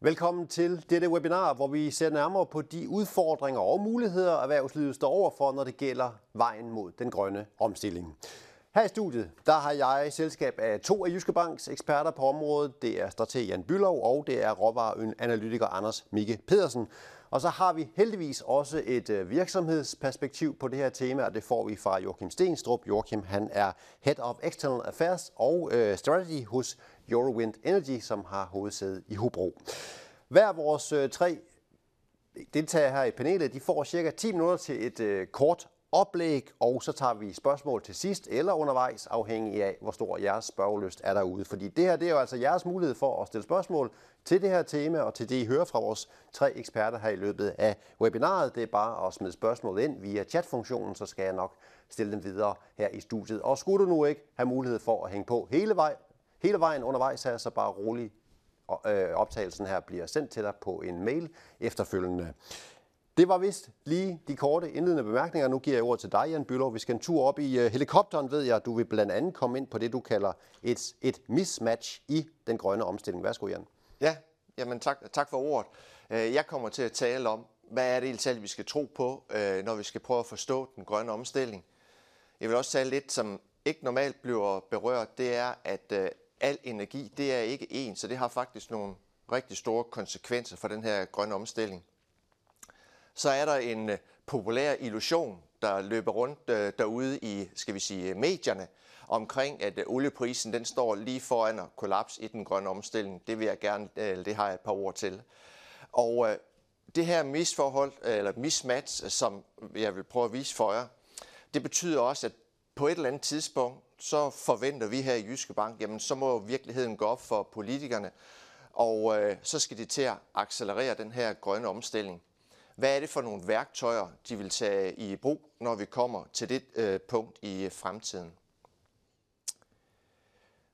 Velkommen til dette webinar, hvor vi ser nærmere på de udfordringer og muligheder, erhvervslivet står overfor, når det gælder vejen mod den grønne omstilling. Her i studiet, der har jeg selskab af to af Jyske Banks eksperter på området. Det er strateg Jan Bylov, og det er råvareanalytiker Anders Mikke Pedersen. Og så har vi heldigvis også et øh, virksomhedsperspektiv på det her tema, og det får vi fra Joachim Stenstrup. Joachim han er Head of External Affairs og øh, Strategy hos Eurowind Energy, som har hovedsæde i Hobro. Hver vores øh, tre deltagere her i panelet, de får cirka 10 minutter til et øh, kort oplæg, og så tager vi spørgsmål til sidst eller undervejs, afhængig af, hvor stor jeres spørgelyst er derude. Fordi det her, det er jo altså jeres mulighed for at stille spørgsmål til det her tema, og til det, I hører fra vores tre eksperter her i løbet af webinaret. Det er bare at smide spørgsmål ind via chatfunktionen, så skal jeg nok stille dem videre her i studiet. Og skulle du nu ikke have mulighed for at hænge på hele, vej, hele vejen undervejs her, så bare rolig øh, optagelsen her bliver sendt til dig på en mail efterfølgende. Det var vist lige de korte indledende bemærkninger. Nu giver jeg ordet til dig, Jan Bylov. Vi skal en tur op i uh, helikopteren, ved jeg. Du vil blandt andet komme ind på det, du kalder et, et mismatch i den grønne omstilling. Værsgo, Jan. Ja, jamen tak, tak for ordet. Øh, jeg kommer til at tale om, hvad er det egentlig, vi skal tro på, øh, når vi skal prøve at forstå den grønne omstilling. Jeg vil også tale lidt, som ikke normalt bliver berørt, det er, at al energi, det er ikke en, så det har faktisk nogle rigtig store konsekvenser for den her grønne omstilling så er der en øh, populær illusion, der løber rundt øh, derude i, skal vi sige, medierne, omkring, at øh, olieprisen den står lige foran at kollaps i den grønne omstilling. Det vil jeg gerne, øh, det har jeg et par ord til. Og øh, det her misforhold, eller mismatch, som jeg vil prøve at vise for jer, det betyder også, at på et eller andet tidspunkt, så forventer vi her i Jyske Bank, jamen så må virkeligheden gå op for politikerne, og øh, så skal de til at accelerere den her grønne omstilling. Hvad er det for nogle værktøjer, de vil tage i brug, når vi kommer til det øh, punkt i øh, fremtiden?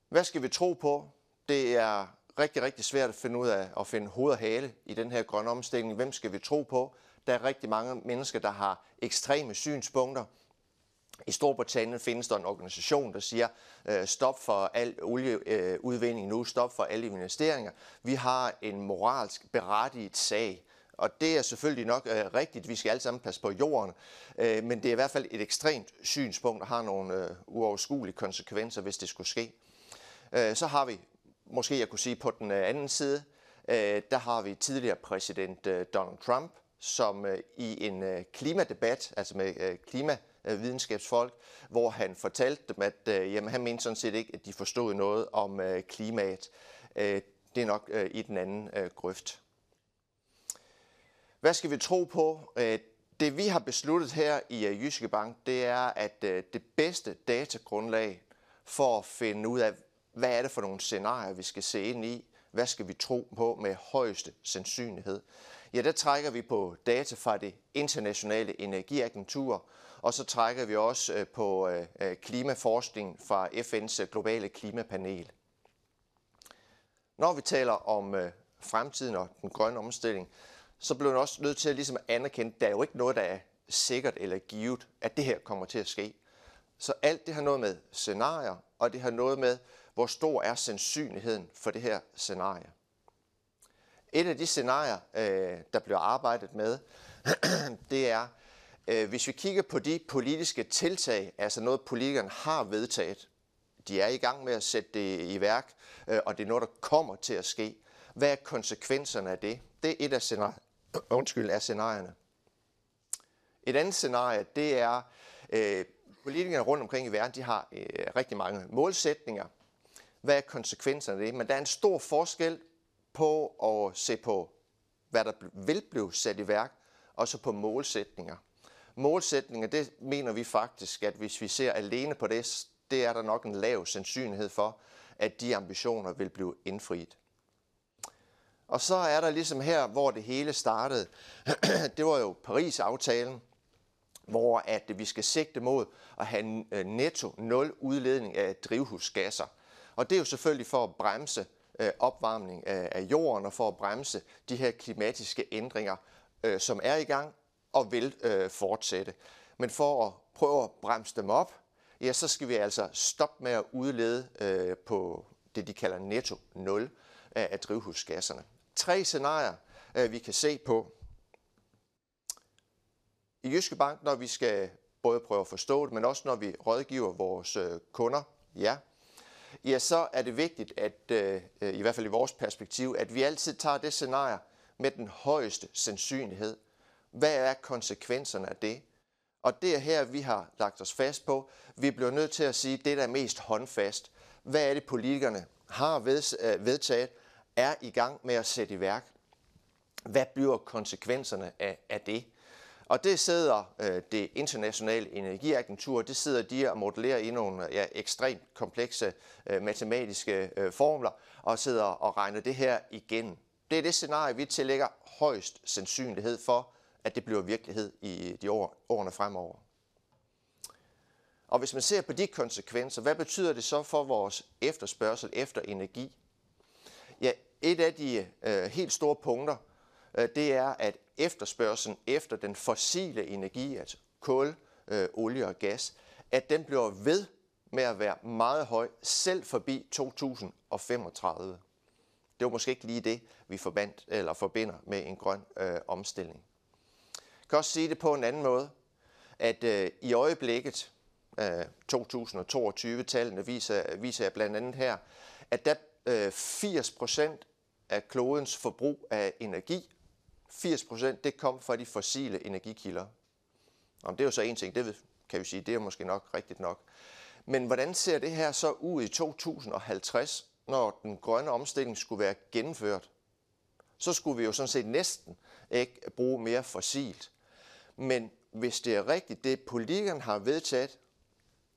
Hvad skal vi tro på? Det er rigtig, rigtig svært at finde ud af at finde hoved og hale i den her grønne omstilling. Hvem skal vi tro på? Der er rigtig mange mennesker, der har ekstreme synspunkter. I Storbritannien findes der en organisation, der siger, øh, stop for al olieudvinding nu, stop for alle investeringer. Vi har en moralsk berettiget sag og det er selvfølgelig nok øh, rigtigt. Vi skal alle sammen passe på jorden. Øh, men det er i hvert fald et ekstremt synspunkt og har nogle øh, uoverskuelige konsekvenser, hvis det skulle ske. Øh, så har vi, måske jeg kunne sige på den øh, anden side, øh, der har vi tidligere præsident øh, Donald Trump, som øh, i en øh, klimadebat, altså med øh, Øh, videnskabsfolk, hvor han fortalte dem, at øh, jamen, han mente sådan set ikke, at de forstod noget om øh, klimaet. Øh, det er nok øh, i den anden øh, grøft. Hvad skal vi tro på? Øh, det vi har besluttet her i øh, Jyske Bank, det er, at øh, det bedste datagrundlag for at finde ud af, hvad er det for nogle scenarier, vi skal se ind i, hvad skal vi tro på med højeste sandsynlighed, ja, der trækker vi på data fra det internationale energiagentur, og så trækker vi også øh, på øh, øh, klimaforskning fra FN's globale klimapanel. Når vi taler om fremtiden og den grønne omstilling, så blev man også nødt til at ligesom anerkende, at der er jo ikke noget, der er sikkert eller givet, at det her kommer til at ske. Så alt det har noget med scenarier, og det har noget med, hvor stor er sandsynligheden for det her scenarie. Et af de scenarier, der bliver arbejdet med, det er, Øh, hvis vi kigger på de politiske tiltag, altså noget politikerne har vedtaget, de er i gang med at sætte det i værk, øh, og det er noget, der kommer til at ske. Hvad er konsekvenserne af det? Det er et af scenari- undskyld, er scenarierne. Et andet scenarie, det er, øh, politikerne rundt omkring i verden, de har øh, rigtig mange målsætninger. Hvad er konsekvenserne af det? Men der er en stor forskel på at se på, hvad der vil blive sat i værk, og så på målsætninger. Målsætninger, det mener vi faktisk, at hvis vi ser alene på det, det er der nok en lav sandsynlighed for, at de ambitioner vil blive indfriet. Og så er der ligesom her, hvor det hele startede. det var jo Paris-aftalen, hvor at vi skal sigte mod at have øh, netto nul udledning af drivhusgasser. Og det er jo selvfølgelig for at bremse øh, opvarmning øh, af jorden og for at bremse de her klimatiske ændringer, som er i gang og vil øh, fortsætte. Men for at prøve at bremse dem op, ja, så skal vi altså stoppe med at udlede øh, på det, de kalder netto 0 af drivhusgasserne. tre scenarier, øh, vi kan se på. I Jyske Bank, når vi skal både prøve at forstå det, men også når vi rådgiver vores øh, kunder, ja, ja, så er det vigtigt, at øh, i hvert fald i vores perspektiv, at vi altid tager det scenarie med den højeste sandsynlighed. Hvad er konsekvenserne af det? Og det er her, vi har lagt os fast på. Vi bliver nødt til at sige, det der er mest håndfast. Hvad er det, politikerne har øh, vedtaget, er i gang med at sætte i værk? Hvad bliver konsekvenserne af, af det? Og det sidder øh, det internationale energiagentur, det sidder de og modellerer i nogle ja, ekstremt komplekse øh, matematiske øh, formler og sidder og regner det her igen. Det er det scenarie, vi tillægger højst sandsynlighed for, at det bliver virkelighed i de år, årene fremover. Og hvis man ser på de konsekvenser, hvad betyder det så for vores efterspørgsel efter energi? Ja, et af de øh, helt store punkter, øh, det er, at efterspørgselen efter den fossile energi, altså kul, øh, olie og gas, at den bliver ved med at være meget høj, selv forbi 2035. Det var måske ikke lige det, vi forbandt, eller forbinder med en grøn øh, omstilling. Jeg kan også sige det på en anden måde, at øh, i øjeblikket, øh, 2022-tallene viser, viser blandt andet her, at der øh, 80 procent af klodens forbrug af energi, 80 procent, det kom fra de fossile energikilder. Om det er jo så en ting, det kan vi sige, det er måske nok rigtigt nok. Men hvordan ser det her så ud i 2050, når den grønne omstilling skulle være gennemført? Så skulle vi jo sådan set næsten ikke bruge mere fossilt. Men hvis det er rigtigt, det politikerne har vedtaget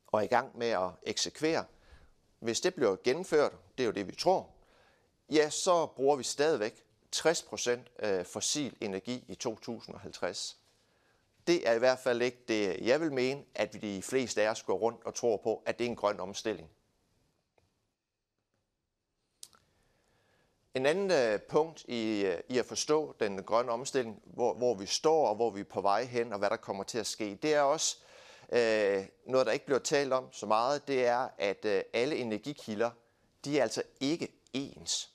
og er i gang med at eksekvere, hvis det bliver gennemført, det er jo det, vi tror, ja, så bruger vi stadigvæk 60% øh, fossil energi i 2050. Det er i hvert fald ikke det, jeg vil mene, at vi de fleste af os går rundt og tror på, at det er en grøn omstilling. En anden øh, punkt i, øh, i at forstå den grønne omstilling, hvor, hvor vi står og hvor vi er på vej hen og hvad der kommer til at ske, det er også øh, noget, der ikke bliver talt om så meget, det er, at øh, alle energikilder, de er altså ikke ens.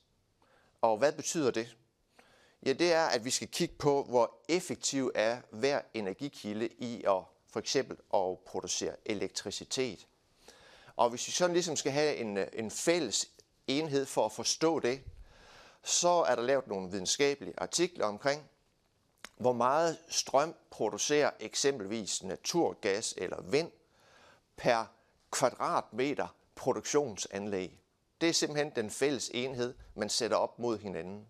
Og hvad betyder det? Ja, det er, at vi skal kigge på, hvor effektiv er hver energikilde i at for eksempel at producere elektricitet. Og hvis vi sådan ligesom skal have en, øh, en fælles enhed for at forstå det, så er der lavet nogle videnskabelige artikler omkring, hvor meget strøm producerer eksempelvis naturgas eller vind per kvadratmeter produktionsanlæg. Det er simpelthen den fælles enhed, man sætter op mod hinanden.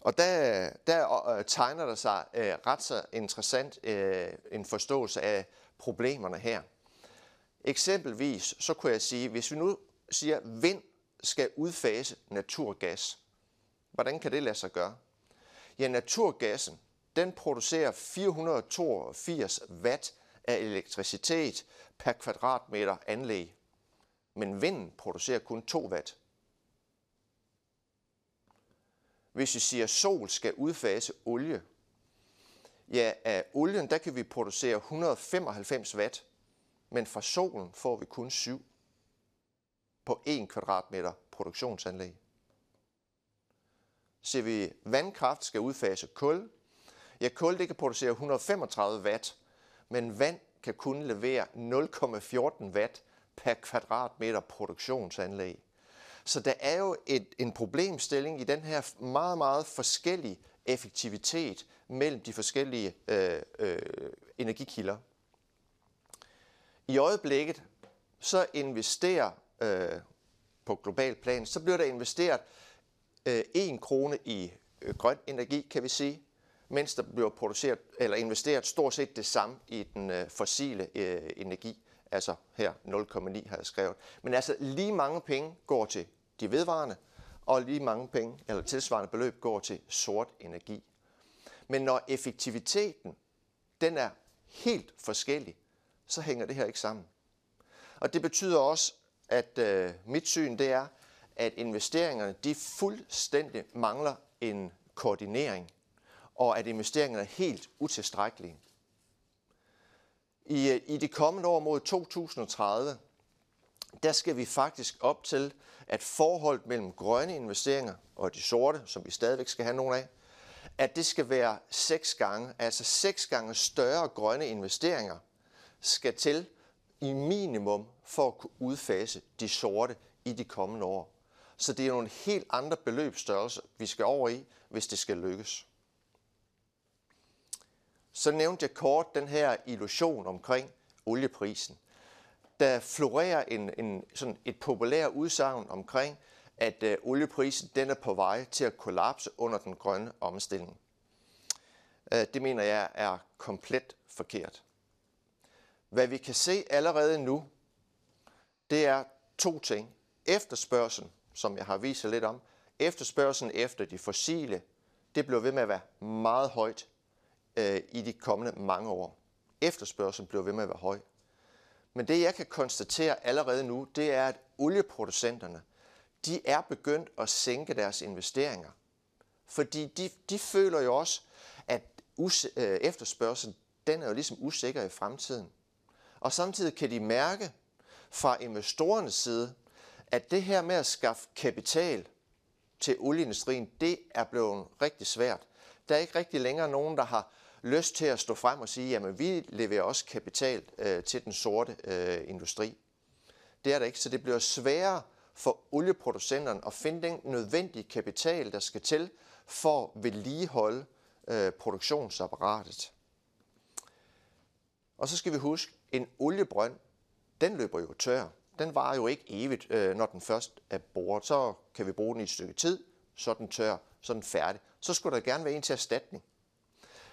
Og der, der øh, tegner der sig øh, ret så interessant øh, en forståelse af problemerne her. Eksempelvis så kunne jeg sige, hvis vi nu siger, at vind skal udfase naturgas, Hvordan kan det lade sig gøre? Ja, naturgassen, den producerer 482 watt af elektricitet per kvadratmeter anlæg. Men vinden producerer kun 2 watt. Hvis vi siger, at sol skal udfase olie, ja, af olien, der kan vi producere 195 watt, men fra solen får vi kun 7 på 1 kvadratmeter produktionsanlæg. Ser vi, vandkraft skal udfase kul. Ja, kul det kan producere 135 watt, men vand kan kun levere 0,14 watt per kvadratmeter produktionsanlæg. Så der er jo et, en problemstilling i den her meget, meget forskellige effektivitet mellem de forskellige øh, øh, energikilder. I øjeblikket så investerer øh, på global plan, så bliver der investeret Øh, 1 krone i øh, grøn energi, kan vi sige, mens der bliver produceret eller investeret stort set det samme i den øh, fossile øh, energi. Altså her 0,9 har jeg skrevet. Men altså lige mange penge går til de vedvarende, og lige mange penge, eller tilsvarende beløb, går til sort energi. Men når effektiviteten, den er helt forskellig, så hænger det her ikke sammen. Og det betyder også, at øh, mit syn det er, at investeringerne de fuldstændig mangler en koordinering, og at investeringerne er helt utilstrækkelige. I, I de kommende år mod 2030, der skal vi faktisk op til, at forholdet mellem grønne investeringer og de sorte, som vi stadigvæk skal have nogle af, at det skal være seks gange, altså seks gange større grønne investeringer skal til i minimum for at kunne udfase de sorte i de kommende år. Så det er nogle helt andre beløbsstørrelser, vi skal over i, hvis det skal lykkes. Så nævnte jeg kort den her illusion omkring olieprisen. Der florerer en, en, sådan et populært udsagn omkring, at øh, olieprisen den er på vej til at kollapse under den grønne omstilling. Øh, det mener jeg er komplet forkert. Hvad vi kan se allerede nu, det er to ting. Efterspørgselen, som jeg har vist lidt om, efterspørgselen efter de fossile, det bliver ved med at være meget højt øh, i de kommende mange år. Efterspørgselen bliver ved med at være høj. Men det jeg kan konstatere allerede nu, det er, at olieproducenterne, de er begyndt at sænke deres investeringer. Fordi de, de føler jo også, at us, øh, efterspørgselen, den er jo ligesom usikker i fremtiden. Og samtidig kan de mærke fra investorernes side, at det her med at skaffe kapital til olieindustrien, det er blevet rigtig svært. Der er ikke rigtig længere nogen, der har lyst til at stå frem og sige, at vi leverer også kapital øh, til den sorte øh, industri. Det er der ikke, så det bliver sværere for olieproducenterne at finde den nødvendige kapital, der skal til for at vedligeholde øh, produktionsapparatet. Og så skal vi huske, en oliebrønd, den løber jo tør. Den varer jo ikke evigt, øh, når den først er boret. Så kan vi bruge den i et stykke tid, så er den tør, så er den færdig. Så skulle der gerne være en til erstatning.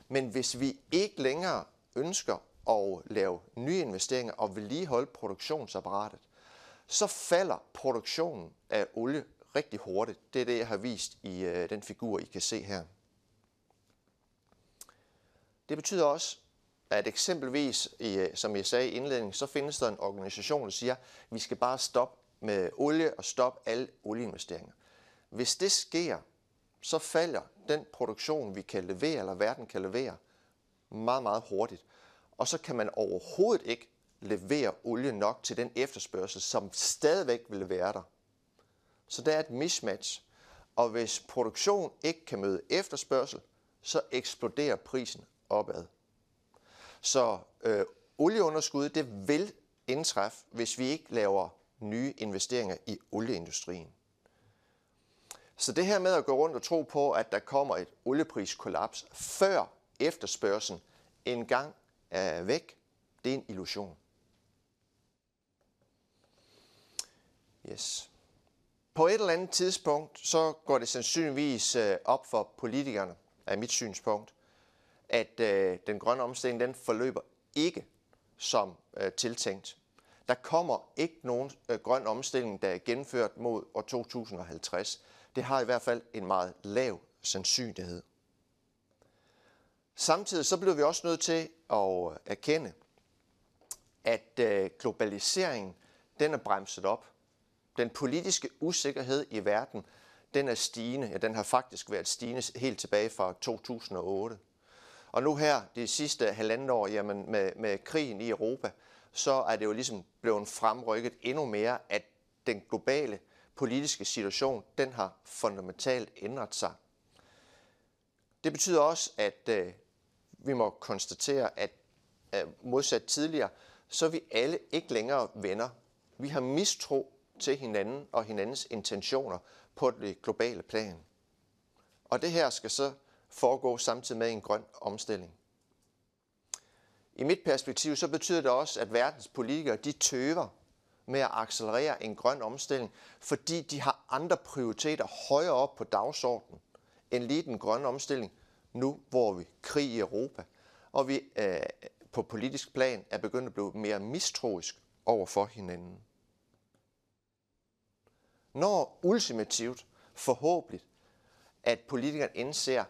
Men hvis vi ikke længere ønsker at lave nye investeringer og vedligeholde produktionsapparatet, så falder produktionen af olie rigtig hurtigt. Det er det, jeg har vist i øh, den figur, I kan se her. Det betyder også, at eksempelvis, i, øh, som jeg sagde i indledningen, så findes der en organisation, der siger, at vi skal bare stoppe med olie og stoppe alle olieinvesteringer. Hvis det sker, så falder den produktion, vi kan levere, eller verden kan levere, meget, meget hurtigt. Og så kan man overhovedet ikke levere olie nok til den efterspørgsel, som stadigvæk vil være der. Så der er et mismatch. Og hvis produktion ikke kan møde efterspørgsel, så eksploderer prisen opad. Så øh, olieunderskud det vil indtræffe, hvis vi ikke laver nye investeringer i olieindustrien. Så det her med at gå rundt og tro på, at der kommer et oliepriskollaps før efterspørgselen engang er væk, det er en illusion. Yes. På et eller andet tidspunkt, så går det sandsynligvis øh, op for politikerne, af mit synspunkt, at øh, den grønne omstilling den forløber ikke som øh, tiltænkt. Der kommer ikke nogen øh, grøn omstilling, der er gennemført mod år 2050. Det har i hvert fald en meget lav sandsynlighed. Samtidig så bliver vi også nødt til at øh, erkende, at øh, globaliseringen den er bremset op. Den politiske usikkerhed i verden, den er stigende. Ja, den har faktisk været stigende helt tilbage fra 2008. Og nu her, det sidste halvandet år, jamen med, med krigen i Europa, så er det jo ligesom blevet fremrykket endnu mere, at den globale politiske situation, den har fundamentalt ændret sig. Det betyder også, at øh, vi må konstatere, at øh, modsat tidligere, så er vi alle ikke længere venner. Vi har mistro til hinanden og hinandens intentioner på det globale plan. Og det her skal så foregå samtidig med en grøn omstilling. I mit perspektiv så betyder det også, at verdens politikere de tøver med at accelerere en grøn omstilling, fordi de har andre prioriteter højere op på dagsordenen end lige den grønne omstilling, nu hvor vi krig i Europa, og vi øh, på politisk plan er begyndt at blive mere mistroisk over for hinanden. Når ultimativt, forhåbentlig, at politikerne indser,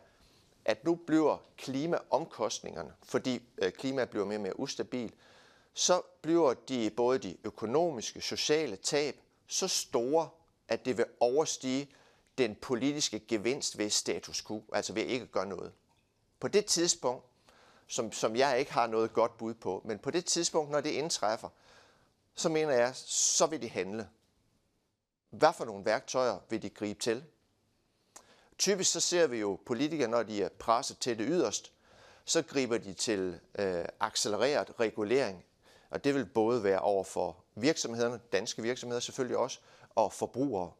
at nu bliver klimaomkostningerne, fordi øh, klimaet bliver mere og mere ustabil, så bliver de både de økonomiske, sociale tab så store, at det vil overstige den politiske gevinst ved status quo, altså ved ikke at gøre noget. På det tidspunkt, som, som jeg ikke har noget godt bud på, men på det tidspunkt, når det indtræffer, så mener jeg, så vil de handle. Hvad for nogle værktøjer vil de gribe til? Typisk så ser vi jo politikere, når de er presset til det yderst, så griber de til øh, accelereret regulering. Og det vil både være over for virksomhederne, danske virksomheder selvfølgelig også, og forbrugere.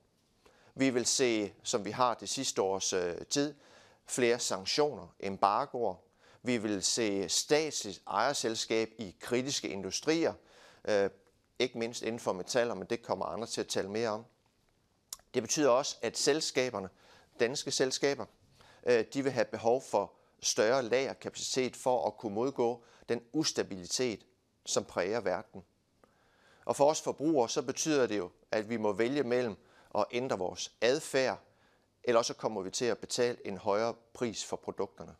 Vi vil se, som vi har det sidste års øh, tid, flere sanktioner, embargoer. Vi vil se statsligt ejerselskab i kritiske industrier, øh, ikke mindst inden for metaller, men det kommer andre til at tale mere om. Det betyder også, at selskaberne, danske selskaber, øh, de vil have behov for større lagerkapacitet for at kunne modgå den ustabilitet, som præger verden. Og for os forbrugere, så betyder det jo, at vi må vælge mellem at ændre vores adfærd, eller så kommer vi til at betale en højere pris for produkterne.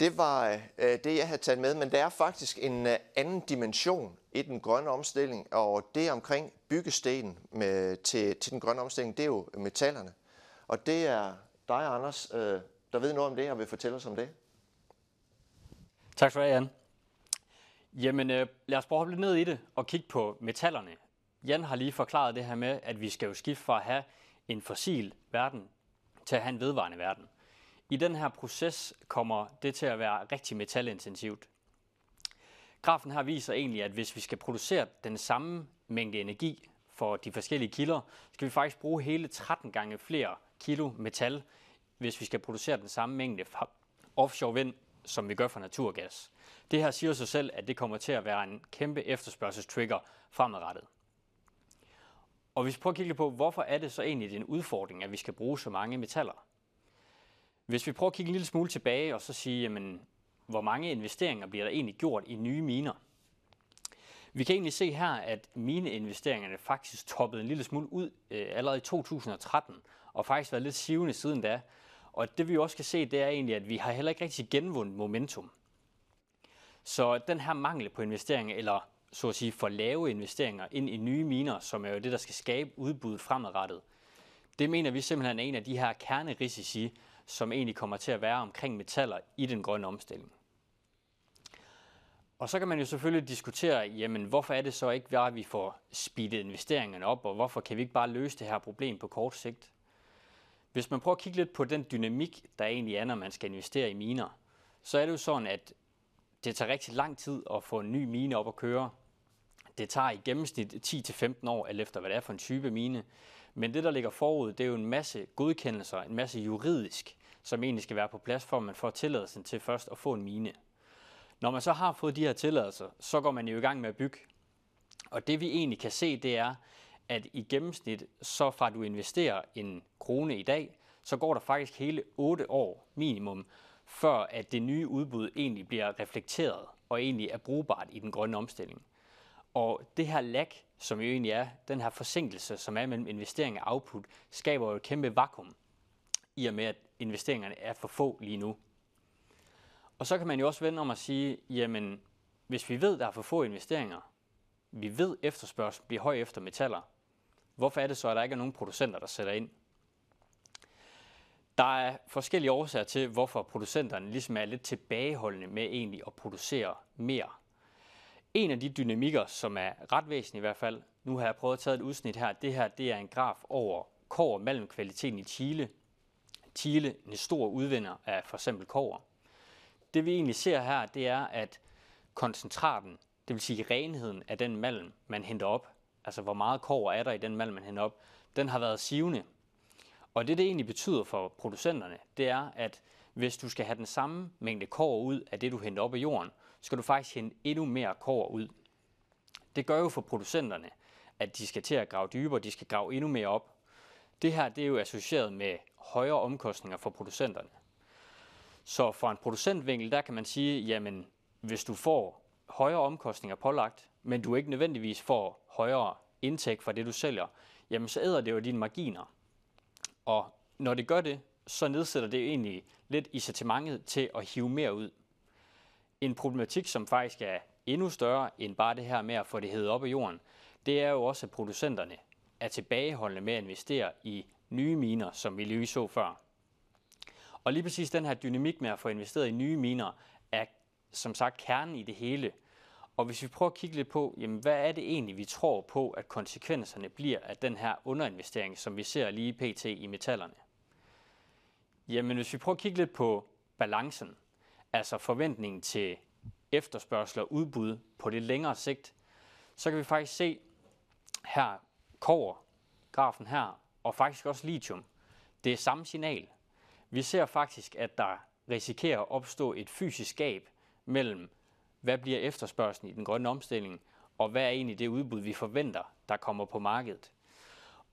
Det var øh, det, jeg havde taget med, men der er faktisk en øh, anden dimension i den grønne omstilling, og det omkring byggestenen med, til, til den grønne omstilling, det er jo metallerne. Og det er dig, Anders, øh, der ved noget om det og vil fortælle os om det. Tak for det, Jan. Jamen, øh, lad os prøve at lidt ned i det og kigge på metallerne. Jan har lige forklaret det her med, at vi skal jo skifte fra at have en fossil verden til at have en vedvarende verden. I den her proces kommer det til at være rigtig metalintensivt. Grafen her viser egentlig, at hvis vi skal producere den samme mængde energi for de forskellige kilder, skal vi faktisk bruge hele 13 gange flere kilo metal, hvis vi skal producere den samme mængde offshore vind, som vi gør for naturgas. Det her siger sig selv, at det kommer til at være en kæmpe efterspørgselstrigger fremadrettet. Og hvis vi prøver at kigge på, hvorfor er det så egentlig en udfordring, at vi skal bruge så mange metaller? Hvis vi prøver at kigge en lille smule tilbage og så sige, jamen, hvor mange investeringer bliver der egentlig gjort i nye miner? Vi kan egentlig se her, at mineinvesteringerne faktisk toppede en lille smule ud øh, allerede i 2013, og faktisk været lidt sivende siden da. Og det vi også kan se, det er egentlig, at vi har heller ikke rigtig genvundet momentum. Så den her mangel på investeringer, eller så at sige for lave investeringer ind i nye miner, som er jo det, der skal skabe udbud fremadrettet, det mener vi simpelthen er en af de her kernerisici, som egentlig kommer til at være omkring metaller i den grønne omstilling. Og så kan man jo selvfølgelig diskutere, jamen hvorfor er det så ikke, at vi får speedet investeringerne op, og hvorfor kan vi ikke bare løse det her problem på kort sigt? Hvis man prøver at kigge lidt på den dynamik, der egentlig er, når man skal investere i miner, så er det jo sådan, at det tager rigtig lang tid at få en ny mine op at køre. Det tager i gennemsnit 10-15 år, alt efter hvad det er for en type mine. Men det, der ligger forud, det er jo en masse godkendelser, en masse juridisk, som egentlig skal være på plads, for at man får tilladelsen til først at få en mine. Når man så har fået de her tilladelser, så går man jo i gang med at bygge. Og det vi egentlig kan se, det er, at i gennemsnit, så fra du investerer en krone i dag, så går der faktisk hele 8 år minimum, før at det nye udbud egentlig bliver reflekteret og egentlig er brugbart i den grønne omstilling. Og det her lag, som jo egentlig er den her forsinkelse, som er mellem investering og output, skaber jo et kæmpe vakuum, i og med at investeringerne er for få lige nu. Og så kan man jo også vende om at sige, jamen hvis vi ved, der er for få investeringer, vi ved, at efterspørgsel bliver høj efter metaller, hvorfor er det så, at der ikke er nogen producenter, der sætter ind? Der er forskellige årsager til, hvorfor producenterne ligesom er lidt tilbageholdende med egentlig at producere mere. En af de dynamikker, som er ret væsentlig i hvert fald, nu har jeg prøvet at tage et udsnit her, det her det er en graf over kår mellem kvaliteten i Chile. Chile en stor udvinder af for eksempel kover. Det vi egentlig ser her, det er, at koncentraten, det vil sige renheden af den malm, man henter op, altså hvor meget kover er der i den malm, man henter op, den har været sivende. Og det, det egentlig betyder for producenterne, det er, at hvis du skal have den samme mængde kover ud af det, du henter op af jorden, skal du faktisk hente endnu mere kover ud. Det gør jo for producenterne, at de skal til at grave dybere, de skal grave endnu mere op. Det her det er jo associeret med højere omkostninger for producenterne. Så fra en producentvinkel, der kan man sige, jamen hvis du får højere omkostninger pålagt, men du ikke nødvendigvis får højere indtægt fra det, du sælger, jamen så æder det jo dine marginer. Og når det gør det, så nedsætter det egentlig lidt incitamentet til at hive mere ud. En problematik, som faktisk er endnu større end bare det her med at få det hævet op af jorden, det er jo også, at producenterne er tilbageholdende med at investere i nye miner, som vi lige så før. Og lige præcis den her dynamik med at få investeret i nye miner er som sagt kernen i det hele. Og hvis vi prøver at kigge lidt på, jamen, hvad er det egentlig, vi tror på, at konsekvenserne bliver af den her underinvestering, som vi ser lige pt. i metallerne? Jamen, hvis vi prøver at kigge lidt på balancen, altså forventningen til efterspørgsel og udbud på det længere sigt, så kan vi faktisk se her kover, grafen her, og faktisk også lithium. Det er samme signal. Vi ser faktisk, at der risikerer at opstå et fysisk gab mellem, hvad bliver efterspørgselen i den grønne omstilling, og hvad er egentlig det udbud, vi forventer, der kommer på markedet.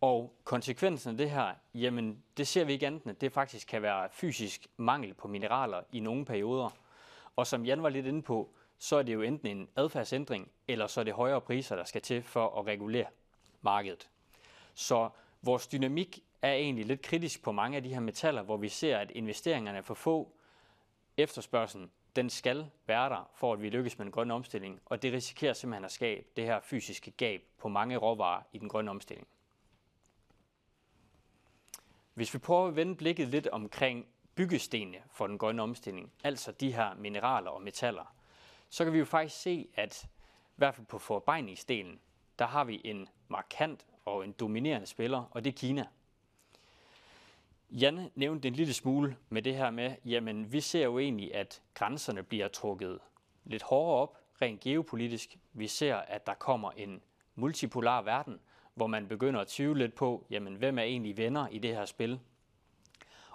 Og konsekvensen af det her, jamen det ser vi ikke enten, at det faktisk kan være fysisk mangel på mineraler i nogle perioder. Og som Jan var lidt inde på, så er det jo enten en adfærdsændring, eller så er det højere priser, der skal til for at regulere markedet. Så vores dynamik er egentlig lidt kritisk på mange af de her metaller, hvor vi ser, at investeringerne er for få, efterspørgselen den skal være der, for at vi lykkes med den grønne omstilling, og det risikerer simpelthen at skabe det her fysiske gab på mange råvarer i den grønne omstilling. Hvis vi prøver at vende blikket lidt omkring byggestenene for den grønne omstilling, altså de her mineraler og metaller, så kan vi jo faktisk se, at i hvert fald på forarbejdningsdelen, der har vi en markant og en dominerende spiller, og det er Kina. Jan nævnte en lille smule med det her med, jamen vi ser jo egentlig, at grænserne bliver trukket lidt hårdere op, rent geopolitisk. Vi ser, at der kommer en multipolar verden, hvor man begynder at tvivle lidt på, jamen hvem er egentlig venner i det her spil.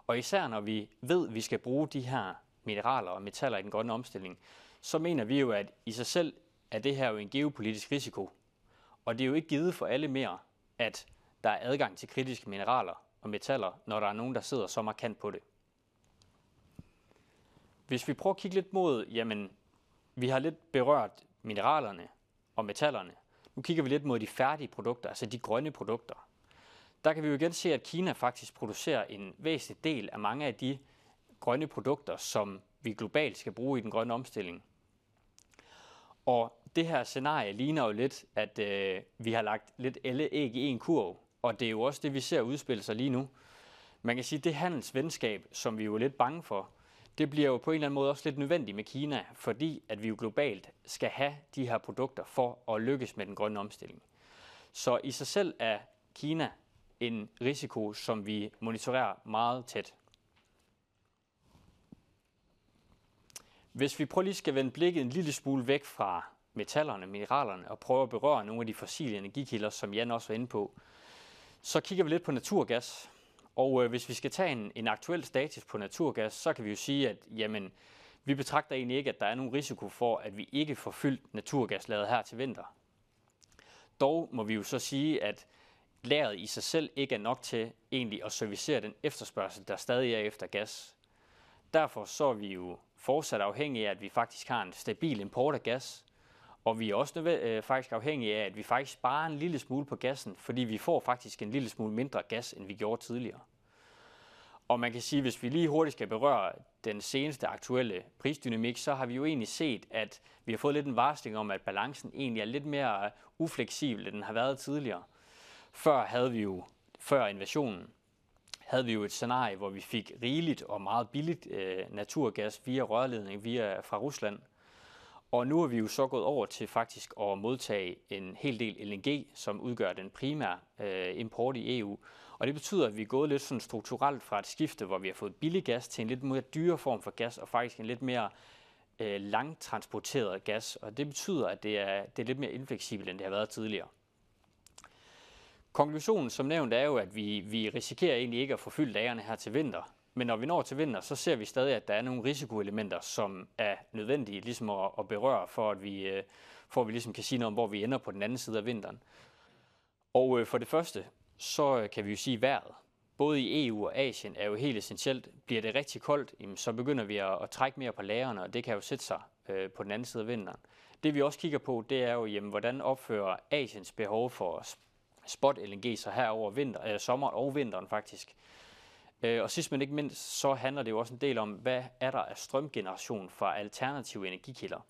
Og især når vi ved, at vi skal bruge de her mineraler og metaller i den grønne omstilling, så mener vi jo, at i sig selv er det her jo en geopolitisk risiko. Og det er jo ikke givet for alle mere, at der er adgang til kritiske mineraler og metaller, når der er nogen, der sidder så markant på det. Hvis vi prøver at kigge lidt mod, jamen, vi har lidt berørt mineralerne og metallerne. Nu kigger vi lidt mod de færdige produkter, altså de grønne produkter. Der kan vi jo igen se, at Kina faktisk producerer en væsentlig del af mange af de grønne produkter, som vi globalt skal bruge i den grønne omstilling. Og det her scenarie ligner jo lidt, at øh, vi har lagt lidt alle æg i en kurv, og det er jo også det, vi ser udspille sig lige nu. Man kan sige, at det handelsvenskab, som vi er jo lidt bange for, det bliver jo på en eller anden måde også lidt nødvendigt med Kina, fordi at vi jo globalt skal have de her produkter for at lykkes med den grønne omstilling. Så i sig selv er Kina en risiko, som vi monitorerer meget tæt. Hvis vi prøver lige skal vende blikket en lille smule væk fra metallerne, mineralerne og prøve at berøre nogle af de fossile energikilder, som Jan også var inde på, så kigger vi lidt på naturgas. Og øh, hvis vi skal tage en, en aktuel status på naturgas, så kan vi jo sige, at jamen, vi betragter egentlig ikke, at der er nogen risiko for, at vi ikke får fyldt naturgaslaget her til vinter. Dog må vi jo så sige, at lageret i sig selv ikke er nok til egentlig at servicere den efterspørgsel, der stadig er efter gas. Derfor så er vi jo fortsat afhængige af, at vi faktisk har en stabil import af gas, og vi er også øh, faktisk afhængige af, at vi faktisk sparer en lille smule på gassen, fordi vi får faktisk en lille smule mindre gas, end vi gjorde tidligere. Og man kan sige, hvis vi lige hurtigt skal berøre den seneste aktuelle prisdynamik, så har vi jo egentlig set, at vi har fået lidt en varsling om, at balancen egentlig er lidt mere øh, ufleksibel, end den har været tidligere. Før havde vi jo, før invasionen, havde vi jo et scenarie, hvor vi fik rigeligt og meget billigt øh, naturgas via rørledning via, fra Rusland – og nu er vi jo så gået over til faktisk at modtage en hel del LNG, som udgør den primære øh, import i EU. Og det betyder, at vi er gået lidt sådan strukturelt fra et skifte, hvor vi har fået billig gas til en lidt mere dyre form for gas, og faktisk en lidt mere øh, langtransporteret gas. Og det betyder, at det er, det er lidt mere infleksibelt, end det har været tidligere. Konklusionen som nævnt er jo, at vi, vi risikerer egentlig ikke at få fyldt lagerne her til vinter. Men når vi når til vinter, så ser vi stadig, at der er nogle risikoelementer, som er nødvendige ligesom at, at berøre, for at vi, øh, for at vi ligesom kan sige noget om, hvor vi ender på den anden side af vinteren. Og øh, for det første, så øh, kan vi jo sige vejret. Både i EU og Asien er jo helt essentielt. Bliver det rigtig koldt, så begynder vi at, at trække mere på lagerne, og det kan jo sætte sig øh, på den anden side af vinteren. Det vi også kigger på, det er jo, jamen, hvordan opfører Asiens behov for spot LNG så her over vinter, øh, sommer og vinteren faktisk. Øh, og sidst men ikke mindst, så handler det jo også en del om, hvad er der af strømgeneration fra alternative energikilder.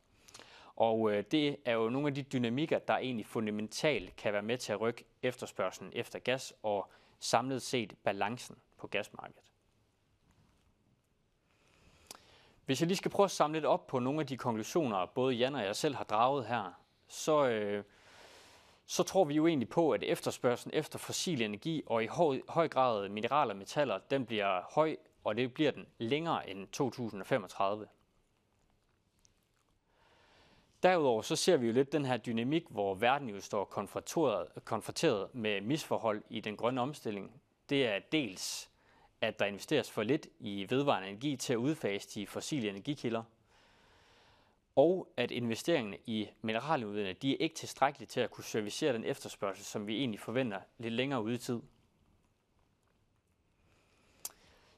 Og øh, det er jo nogle af de dynamikker, der egentlig fundamentalt kan være med til at rykke efterspørgselen efter gas og samlet set balancen på gasmarkedet. Hvis jeg lige skal prøve at samle lidt op på nogle af de konklusioner, både Jan og jeg selv har draget her, så, øh, så tror vi jo egentlig på, at efterspørgselen efter fossil energi og i høj, høj grad mineraler og metaller, den bliver høj, og det bliver den længere end 2035. Derudover så ser vi jo lidt den her dynamik, hvor verden jo står konfronteret, konfronteret med misforhold i den grønne omstilling. Det er dels, at der investeres for lidt i vedvarende energi til at udfase de fossile energikilder, og at investeringerne i mineraludvinding, de er ikke tilstrækkelige til at kunne servicere den efterspørgsel, som vi egentlig forventer lidt længere ude i tid.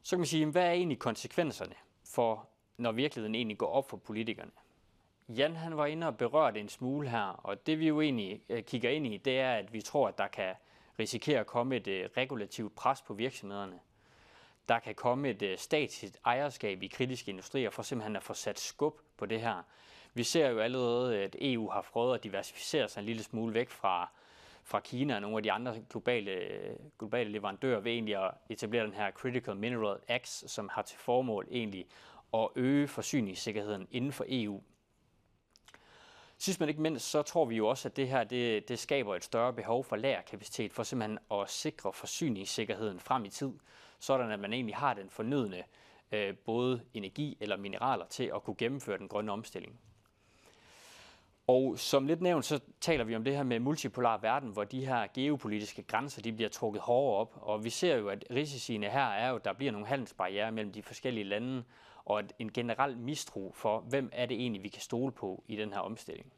Så kan man sige, hvad er egentlig konsekvenserne for, når virkeligheden egentlig går op for politikerne? Jan han var inde og berørte en smule her, og det vi jo egentlig øh, kigger ind i, det er, at vi tror, at der kan risikere at komme et øh, regulativt pres på virksomhederne. Der kan komme et øh, statsligt ejerskab i kritiske industrier for simpelthen at få sat skub på det her. Vi ser jo allerede, at EU har prøvet at diversificere sig en lille smule væk fra, fra Kina og nogle af de andre globale, globale leverandører ved egentlig at etablere den her Critical Mineral Act, som har til formål egentlig at øge forsyningssikkerheden inden for EU. Sidst men ikke mindst, så tror vi jo også, at det her det, det skaber et større behov for lagerkapacitet for simpelthen at sikre forsyningssikkerheden frem i tid, sådan at man egentlig har den fornødne øh, Øh, både energi eller mineraler til at kunne gennemføre den grønne omstilling. Og som lidt nævnt, så taler vi om det her med multipolar verden, hvor de her geopolitiske grænser de bliver trukket hårdere op. Og vi ser jo, at risiciene her er jo, at der bliver nogle handelsbarriere mellem de forskellige lande, og en generel mistro for, hvem er det egentlig, vi kan stole på i den her omstilling.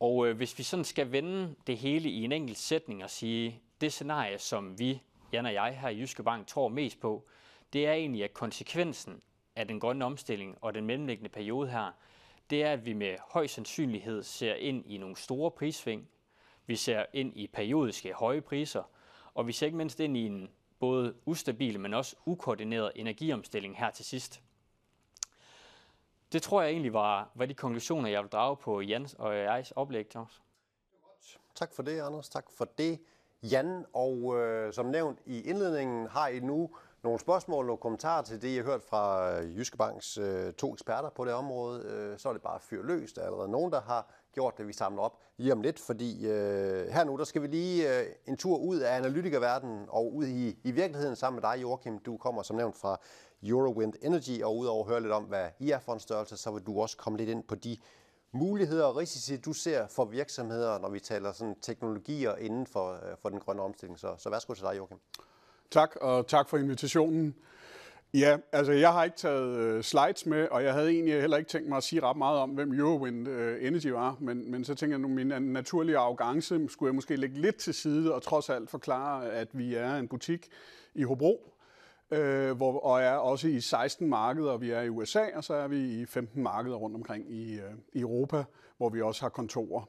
Og øh, hvis vi sådan skal vende det hele i en enkelt sætning og sige, det scenarie, som vi, Jan og jeg her i Jyske Bank, tror mest på, det er egentlig, at konsekvensen af den grønne omstilling og den mellemliggende periode her, det er, at vi med høj sandsynlighed ser ind i nogle store prissving. Vi ser ind i periodiske høje priser, og vi ser ikke mindst ind i en både ustabil, men også ukoordineret energiomstilling her til sidst. Det tror jeg egentlig var, var de konklusioner, jeg vil drage på Jens og jegs oplæg, Thomas. Tak for det, Anders. Tak for det, Jan. Og øh, som nævnt i indledningen, har I nu nogle spørgsmål, og kommentarer til det, I har hørt fra øh, Jyske Banks øh, to eksperter på det område, øh, så er det bare fyr løs. Der er allerede nogen, der har gjort det, vi samler op lige om lidt, fordi øh, her nu, der skal vi lige øh, en tur ud af analytikerverdenen og ud i, i virkeligheden sammen med dig, Joachim. Du kommer som nævnt fra Eurowind Energy, og udover at høre lidt om, hvad I er for en størrelse, så vil du også komme lidt ind på de muligheder og risici, du ser for virksomheder, når vi taler sådan teknologier inden for, øh, for den grønne omstilling. Så, så værsgo til dig, Joachim. Tak, og tak for invitationen. Ja, altså jeg har ikke taget øh, slides med, og jeg havde egentlig heller ikke tænkt mig at sige ret meget om, hvem Eurowind øh, Energy var, men, men så tænker jeg, nu, min naturlige arrogance skulle jeg måske lægge lidt til side og trods alt forklare, at vi er en butik i Hobro, øh, hvor, og er også i 16 markeder. Vi er i USA, og så er vi i 15 markeder rundt omkring i, øh, i Europa, hvor vi også har kontorer.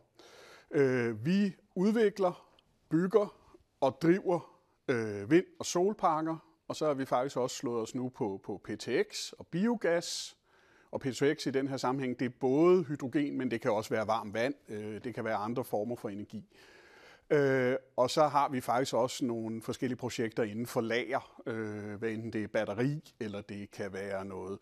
Øh, vi udvikler, bygger og driver øh, vind- og solparker, og så har vi faktisk også slået os nu på, på PTX og biogas. Og PTX i den her sammenhæng, det er både hydrogen, men det kan også være varmt vand, øh, det kan være andre former for energi. Øh, og så har vi faktisk også nogle forskellige projekter inden for lager, øh, hvad enten det er batteri, eller det kan være noget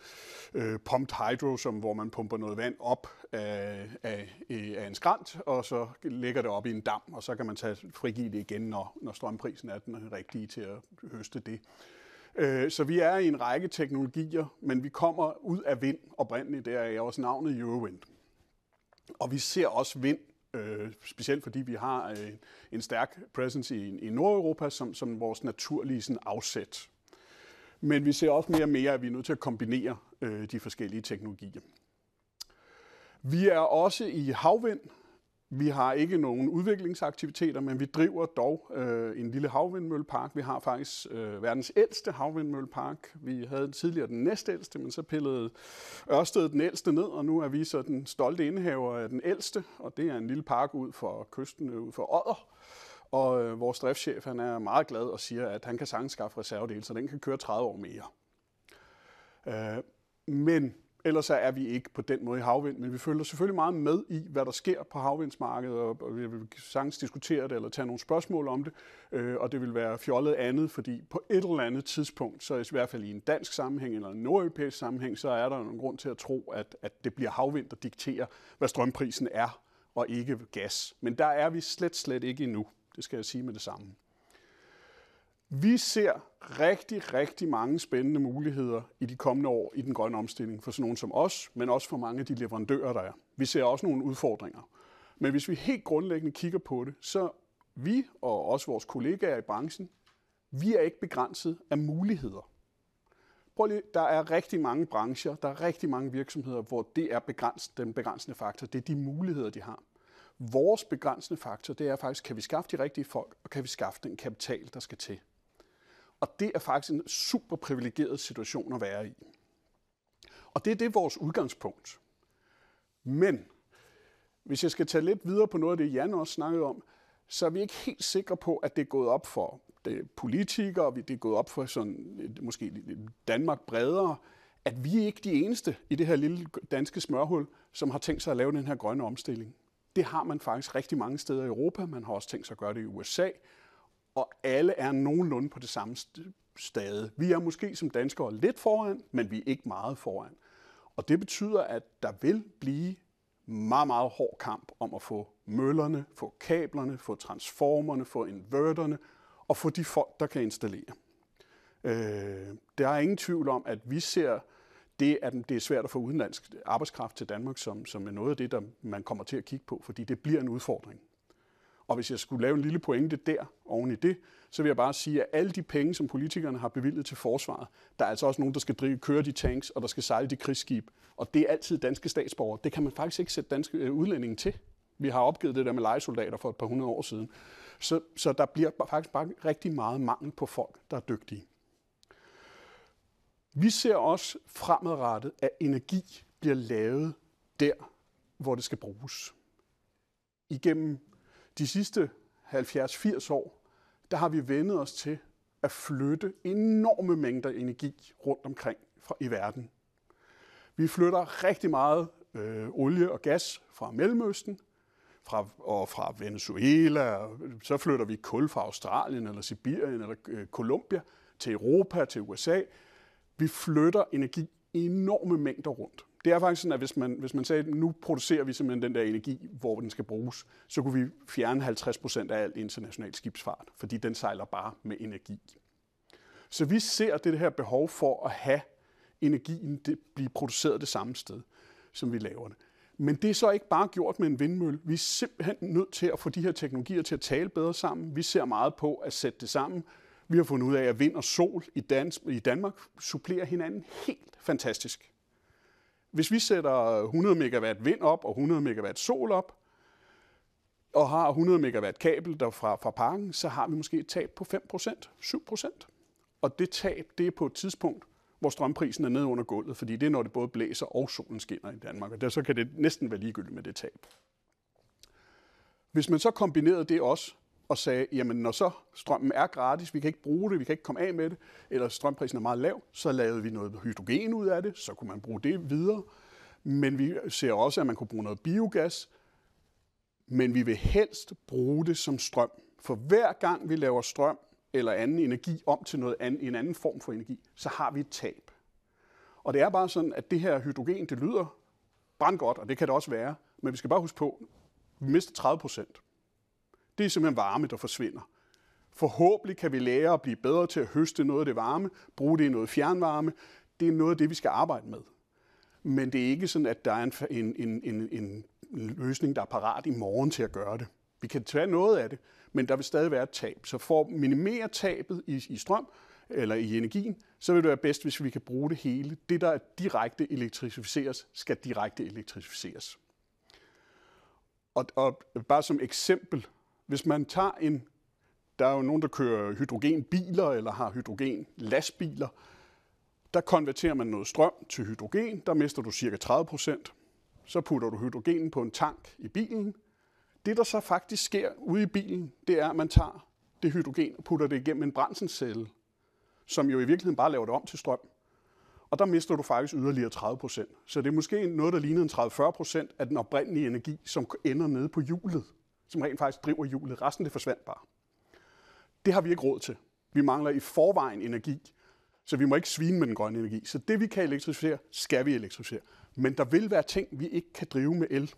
øh, pumped hydro, som, hvor man pumper noget vand op af, af, af en skrant, og så lægger det op i en dam, og så kan man tage frigive det igen, når, når strømprisen er den rigtige til at høste det. Øh, så vi er i en række teknologier, men vi kommer ud af vind oprindeligt, der er også navnet Eurowind. Og vi ser også vind øh, specielt fordi vi har øh, en stærk presence i, i Nordeuropa som, som vores naturlige sådan, afsæt. Men vi ser også mere og mere, at vi er nødt til at kombinere øh, de forskellige teknologier. Vi er også i havvind, vi har ikke nogen udviklingsaktiviteter, men vi driver dog øh, en lille havvindmøllepark. Vi har faktisk øh, verdens ældste havvindmøllepark. Vi havde tidligere den næstældste, men så pillede Ørsted den ældste ned, og nu er vi så den stolte indehaver af den ældste, og det er en lille park ud for kysten, øh, ud for Odder. Og øh, vores driftschef han er meget glad og siger, at han kan sagtens skaffe reservedele, så den kan køre 30 år mere. Øh, men ellers er vi ikke på den måde i havvind, men vi følger selvfølgelig meget med i, hvad der sker på havvindsmarkedet, og vi vil sagtens diskutere det eller tage nogle spørgsmål om det, øh, og det vil være fjollet andet, fordi på et eller andet tidspunkt, så i hvert fald i en dansk sammenhæng eller en nordeuropæisk sammenhæng, så er der en grund til at tro, at, at det bliver havvind, der dikterer, hvad strømprisen er, og ikke gas. Men der er vi slet, slet ikke endnu. Det skal jeg sige med det samme. Vi ser rigtig, rigtig mange spændende muligheder i de kommende år i den grønne omstilling for sådan nogen som os, men også for mange af de leverandører, der er. Vi ser også nogle udfordringer. Men hvis vi helt grundlæggende kigger på det, så vi og også vores kollegaer i branchen, vi er ikke begrænset af muligheder. Prøv lige, der er rigtig mange brancher, der er rigtig mange virksomheder, hvor det er begrænset, den begrænsende faktor. Det er de muligheder, de har. Vores begrænsende faktor, det er faktisk, kan vi skaffe de rigtige folk, og kan vi skaffe den kapital, der skal til. Og det er faktisk en super privilegeret situation at være i. Og det er det vores udgangspunkt. Men hvis jeg skal tage lidt videre på noget af det, Jan også snakkede om, så er vi ikke helt sikre på, at det er gået op for det politikere, og det er gået op for sådan, måske Danmark bredere, at vi er ikke de eneste i det her lille danske smørhul, som har tænkt sig at lave den her grønne omstilling. Det har man faktisk rigtig mange steder i Europa. Man har også tænkt sig at gøre det i USA og alle er nogenlunde på det samme stade. Vi er måske som danskere lidt foran, men vi er ikke meget foran. Og det betyder, at der vil blive meget, meget hård kamp om at få møllerne, få kablerne, få transformerne, få inverterne og få de folk, der kan installere. Øh, der er ingen tvivl om, at vi ser det, at det er svært at få udenlandsk arbejdskraft til Danmark, som, som er noget af det, der man kommer til at kigge på, fordi det bliver en udfordring. Og hvis jeg skulle lave en lille pointe der oven i det, så vil jeg bare sige, at alle de penge, som politikerne har bevilget til forsvaret, der er altså også nogen, der skal drive, køre de tanks, og der skal sejle de krigsskib. Og det er altid danske statsborgere. Det kan man faktisk ikke sætte danske øh, udlændinge til. Vi har opgivet det der med legesoldater for et par hundrede år siden. Så, så der bliver faktisk bare rigtig meget mangel på folk, der er dygtige. Vi ser også fremadrettet, at energi bliver lavet der, hvor det skal bruges. Igennem de sidste 70-80 år, der har vi vendet os til at flytte enorme mængder energi rundt omkring i verden. Vi flytter rigtig meget øh, olie og gas fra Mellemøsten fra, og fra Venezuela. Så flytter vi kul fra Australien eller Sibirien eller øh, Colombia til Europa, til USA. Vi flytter energi enorme mængder rundt det er faktisk sådan, at hvis man, hvis man sagde, at nu producerer vi simpelthen den der energi, hvor den skal bruges, så kunne vi fjerne 50 procent af al international skibsfart, fordi den sejler bare med energi. Så vi ser det her behov for at have energien det blive produceret det samme sted, som vi laver det. Men det er så ikke bare gjort med en vindmølle. Vi er simpelthen nødt til at få de her teknologier til at tale bedre sammen. Vi ser meget på at sætte det sammen. Vi har fundet ud af, at vind og sol i, Dans, i Danmark supplerer hinanden helt fantastisk. Hvis vi sætter 100 megawatt vind op og 100 megawatt sol op, og har 100 megawatt kabel der fra, fra parken, så har vi måske et tab på 5%, 7%. Og det tab, det er på et tidspunkt, hvor strømprisen er nede under gulvet, fordi det er, når det både blæser og solen skinner i Danmark, og der, så kan det næsten være ligegyldigt med det tab. Hvis man så kombinerede det også og sagde, jamen når så strømmen er gratis, vi kan ikke bruge det, vi kan ikke komme af med det, eller strømprisen er meget lav, så lavede vi noget hydrogen ud af det, så kunne man bruge det videre. Men vi ser også, at man kunne bruge noget biogas, men vi vil helst bruge det som strøm. For hver gang vi laver strøm eller anden energi om til noget andet, en anden form for energi, så har vi et tab. Og det er bare sådan, at det her hydrogen, det lyder brandgodt, og det kan det også være, men vi skal bare huske på, at vi mister 30 procent det er simpelthen varme, der forsvinder. Forhåbentlig kan vi lære at blive bedre til at høste noget af det varme, bruge det i noget fjernvarme. Det er noget af det, vi skal arbejde med. Men det er ikke sådan, at der er en, en, en, en løsning, der er parat i morgen til at gøre det. Vi kan tage noget af det, men der vil stadig være et tab. Så for at minimere tabet i, i strøm, eller i energien, så vil det være bedst, hvis vi kan bruge det hele. Det, der direkte elektrificeres, skal direkte elektrificeres. Og, og bare som eksempel, hvis man tager en, der er jo nogen, der kører hydrogenbiler eller har hydrogenlastbiler, der konverterer man noget strøm til hydrogen, der mister du cirka 30 procent. Så putter du hydrogenen på en tank i bilen. Det, der så faktisk sker ude i bilen, det er, at man tager det hydrogen og putter det igennem en brændselscelle, som jo i virkeligheden bare laver det om til strøm. Og der mister du faktisk yderligere 30 procent. Så det er måske noget, der ligner en 30-40 procent af den oprindelige energi, som ender nede på hjulet, som rent faktisk driver hjulet. Resten det forsvandt bare. Det har vi ikke råd til. Vi mangler i forvejen energi, så vi må ikke svine med den grønne energi. Så det, vi kan elektrificere, skal vi elektrificere. Men der vil være ting, vi ikke kan drive med el.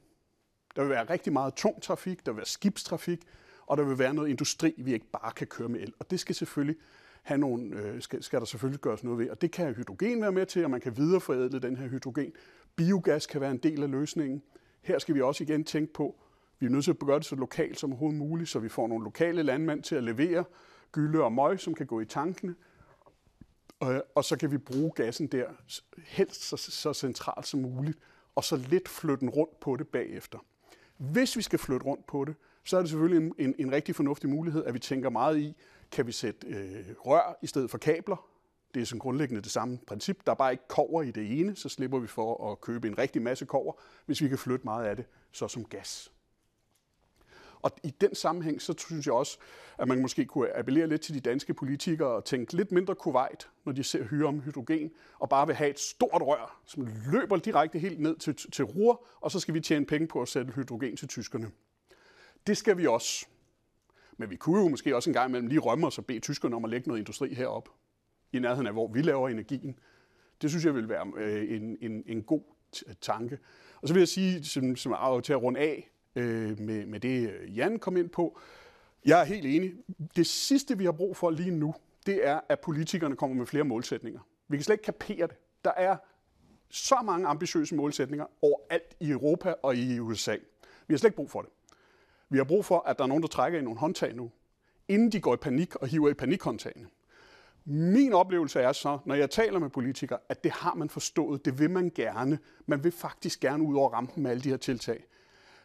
Der vil være rigtig meget tung trafik, der vil være skibstrafik, og der vil være noget industri, vi ikke bare kan køre med el. Og det skal selvfølgelig have nogle, øh, skal, skal der selvfølgelig gøres noget ved. Og det kan hydrogen være med til, og man kan videreforædle den her hydrogen. Biogas kan være en del af løsningen. Her skal vi også igen tænke på, vi er nødt til at gøre det så lokalt som overhovedet muligt, så vi får nogle lokale landmænd til at levere gylde og møg, som kan gå i tankene. Og, og så kan vi bruge gassen der helst så, så centralt som muligt, og så lidt flytte den rundt på det bagefter. Hvis vi skal flytte rundt på det, så er det selvfølgelig en, en, en rigtig fornuftig mulighed, at vi tænker meget i, kan vi sætte øh, rør i stedet for kabler? Det er sådan grundlæggende det samme princip. Der er bare ikke kover i det ene, så slipper vi for at købe en rigtig masse kover, hvis vi kan flytte meget af det, så som gas. Og i den sammenhæng, så synes jeg også, at man måske kunne appellere lidt til de danske politikere og tænke lidt mindre Kuwait, når de ser hyre om hydrogen, og bare vil have et stort rør, som løber direkte helt ned til, til Ruhr, og så skal vi tjene penge på at sætte hydrogen til tyskerne. Det skal vi også. Men vi kunne jo måske også en gang imellem lige rømme os og bede tyskerne om at lægge noget industri herop i nærheden af, hvor vi laver energien. Det synes jeg vil være øh, en, en, en god tanke. Og så vil jeg sige, som, som til at runde af øh, med, med det, Jan kom ind på, jeg er helt enig. Det sidste, vi har brug for lige nu, det er, at politikerne kommer med flere målsætninger. Vi kan slet ikke kapere det. Der er så mange ambitiøse målsætninger overalt i Europa og i USA. Vi har slet ikke brug for det. Vi har brug for, at der er nogen, der trækker i nogle håndtag nu, inden de går i panik og hiver i panikhåndtagene. Min oplevelse er så, når jeg taler med politikere, at det har man forstået, det vil man gerne. Man vil faktisk gerne ud over rampen med alle de her tiltag.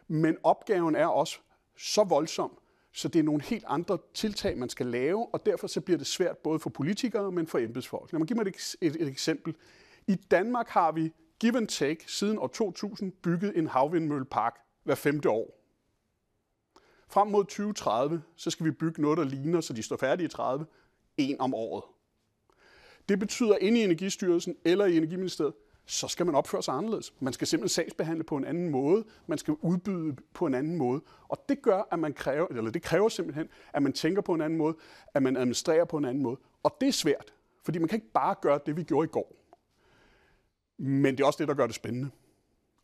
Men opgaven er også så voldsom, så det er nogle helt andre tiltag, man skal lave, og derfor så bliver det svært både for politikere, men for embedsfolk. Lad mig give mig et, et, et eksempel. I Danmark har vi give and take siden år 2000 bygget en havvindmøllepark hver femte år. Frem mod 2030, så skal vi bygge noget, der ligner, så de står færdige i 30, en om året. Det betyder, at inde i Energistyrelsen eller i Energiministeriet, så skal man opføre sig anderledes. Man skal simpelthen sagsbehandle på en anden måde. Man skal udbyde på en anden måde. Og det gør, at man kræver, eller det kræver simpelthen, at man tænker på en anden måde, at man administrerer på en anden måde. Og det er svært, fordi man kan ikke bare gøre det, vi gjorde i går. Men det er også det, der gør det spændende.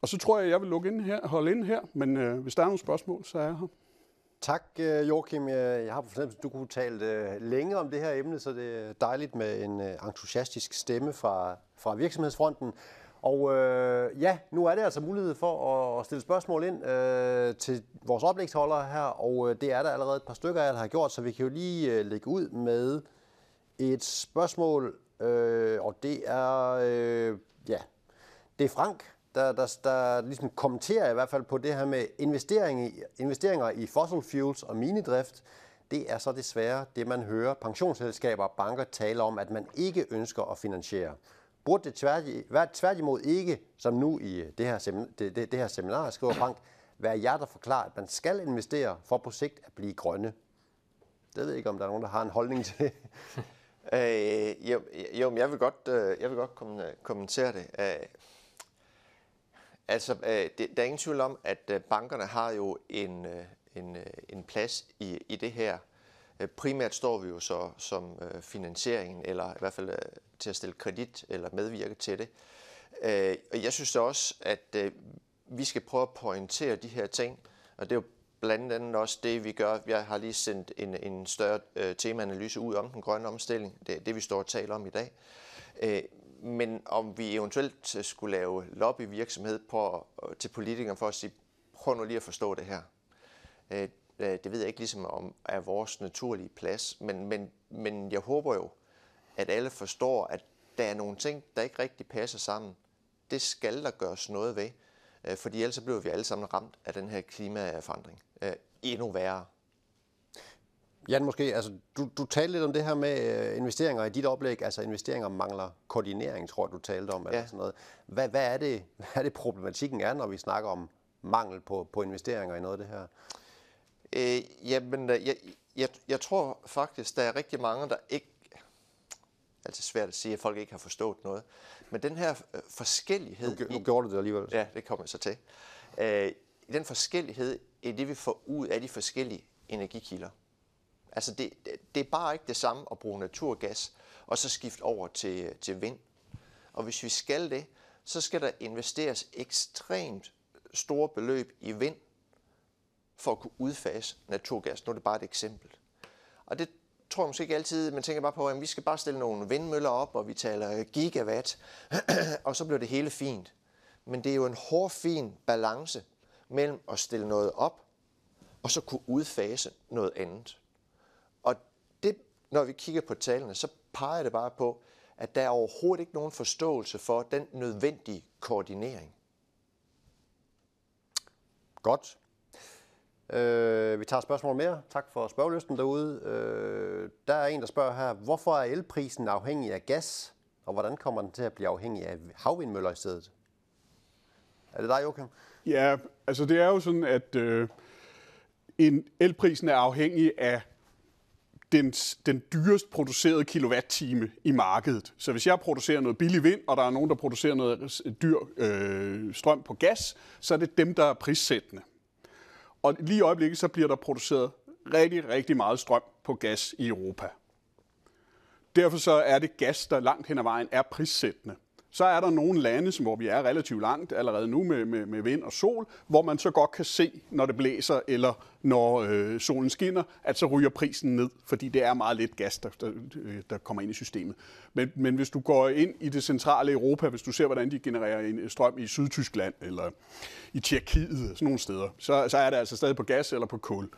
Og så tror jeg, at jeg vil lukke ind her, holde ind her, men øh, hvis der er nogle spørgsmål, så er jeg her. Tak, øh, Joachim. Jeg har på fornemmelse, at du kunne tale øh, længe om det her emne, så det er dejligt med en øh, entusiastisk stemme fra, fra virksomhedsfronten. Og øh, ja, nu er det altså mulighed for at stille spørgsmål ind øh, til vores oplægsholdere her, og det er der allerede et par stykker af, der har gjort, så vi kan jo lige øh, lægge ud med et spørgsmål, øh, og det er, øh, ja, det er Frank, der, der, der ligesom kommenterer i hvert fald på det her med investering i, investeringer i fossil fuels og minedrift. Det er så desværre det, man hører pensionsselskaber og banker tale om, at man ikke ønsker at finansiere. Burde det tværtimod, tværtimod ikke, som nu i det her, seminar, det, det, det her seminar, skriver Frank, være jer, der forklarer, at man skal investere for på sigt at blive grønne? Det ved jeg ikke, om der er nogen, der har en holdning til øh, jo, jo, men jeg vil godt, øh, jeg vil godt kommentere det. Øh, Altså, øh, der er ingen tvivl om, at øh, bankerne har jo en, øh, en, en plads i, i det her. Primært står vi jo så som finansieringen, eller i hvert fald til at stille kredit eller medvirke til det. Og jeg synes også, at vi skal prøve at pointere de her ting, og det er jo blandt andet også det, vi gør. Jeg har lige sendt en, en større temaanalyse ud om den grønne omstilling. Det er det, vi står og taler om i dag men om vi eventuelt øh, skulle lave lobbyvirksomhed på, øh, til politikere for at sige, prøv nu lige at forstå det her. Øh, øh, det ved jeg ikke ligesom om er vores naturlige plads, men, men, men jeg håber jo, at alle forstår, at der er nogle ting, der ikke rigtig passer sammen. Det skal der gøres noget ved, fordi ellers bliver vi alle sammen ramt af den her klimaforandring. Endnu værre. Jan, måske, altså, du, du talte lidt om det her med uh, investeringer i dit oplæg, altså investeringer mangler koordinering, tror jeg, du talte om, ja. eller sådan noget. Hvad, hvad, er det, hvad er det problematikken er, når vi snakker om mangel på, på investeringer i noget af det her? Øh, jamen, øh, jeg, jeg, jeg tror faktisk, der er rigtig mange, der ikke altid svært at sige, at folk ikke har forstået noget. Men den her øh, forskellighed... Nu, nu gjorde du det alligevel. Ja, det kommer så til. Øh, den forskellighed i det, vi får ud af de forskellige energikilder. Altså, det, det er bare ikke det samme at bruge naturgas, og så skifte over til, til vind. Og hvis vi skal det, så skal der investeres ekstremt store beløb i vind, for at kunne udfase naturgas. Nu er det bare et eksempel. Og det tror jeg måske ikke altid, man tænker bare på, at vi skal bare stille nogle vindmøller op, og vi taler gigawatt, og så bliver det hele fint. Men det er jo en hård, fin balance mellem at stille noget op, og så kunne udfase noget andet. Når vi kigger på tallene, så peger det bare på, at der er overhovedet ikke nogen forståelse for den nødvendige koordinering. Godt. Øh, vi tager spørgsmål mere. Tak for spørgelysten derude. Øh, der er en, der spørger her, hvorfor er elprisen afhængig af gas, og hvordan kommer den til at blive afhængig af havvindmøller i stedet? Er det dig, Joachim? Ja, altså det er jo sådan, at øh, en elprisen er afhængig af den, den dyrest producerede kilowatt-time i markedet. Så hvis jeg producerer noget billig vind, og der er nogen, der producerer noget dyr øh, strøm på gas, så er det dem, der er prissættende. Og lige i øjeblikket, så bliver der produceret rigtig, rigtig meget strøm på gas i Europa. Derfor så er det gas, der langt hen ad vejen er prissættende. Så er der nogle lande, hvor vi er relativt langt allerede nu med, med, med vind og sol, hvor man så godt kan se, når det blæser eller når øh, solen skinner, at så ryger prisen ned, fordi det er meget lidt gas, der, der, øh, der kommer ind i systemet. Men, men hvis du går ind i det centrale Europa, hvis du ser, hvordan de genererer en øh, strøm i Sydtyskland eller i Tjekkiet, sådan nogle steder, så, så er det altså stadig på gas eller på kul.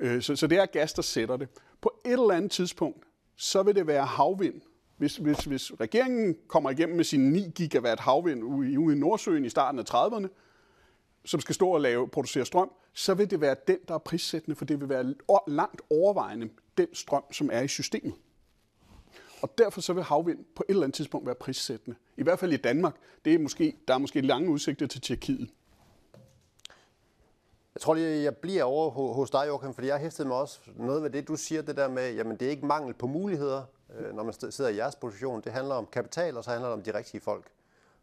Øh, så, så det er gas, der sætter det. På et eller andet tidspunkt, så vil det være havvind, hvis, hvis, hvis regeringen kommer igennem med sin 9 gigawatt havvind ude, ude i Nordsøen i starten af 30'erne, som skal stå og lave, producere strøm, så vil det være den, der er prissættende, for det vil være langt overvejende den strøm, som er i systemet. Og derfor så vil havvind på et eller andet tidspunkt være prissættende. I hvert fald i Danmark. Det er måske, der er måske lange udsigter til Tjekkiet. Jeg tror lige, jeg bliver over hos dig, Joachim, fordi jeg hæftede mig også noget ved det, du siger, det der med, jamen det er ikke mangel på muligheder, øh, når man sidder i jeres position. Det handler om kapital, og så handler det om de rigtige folk.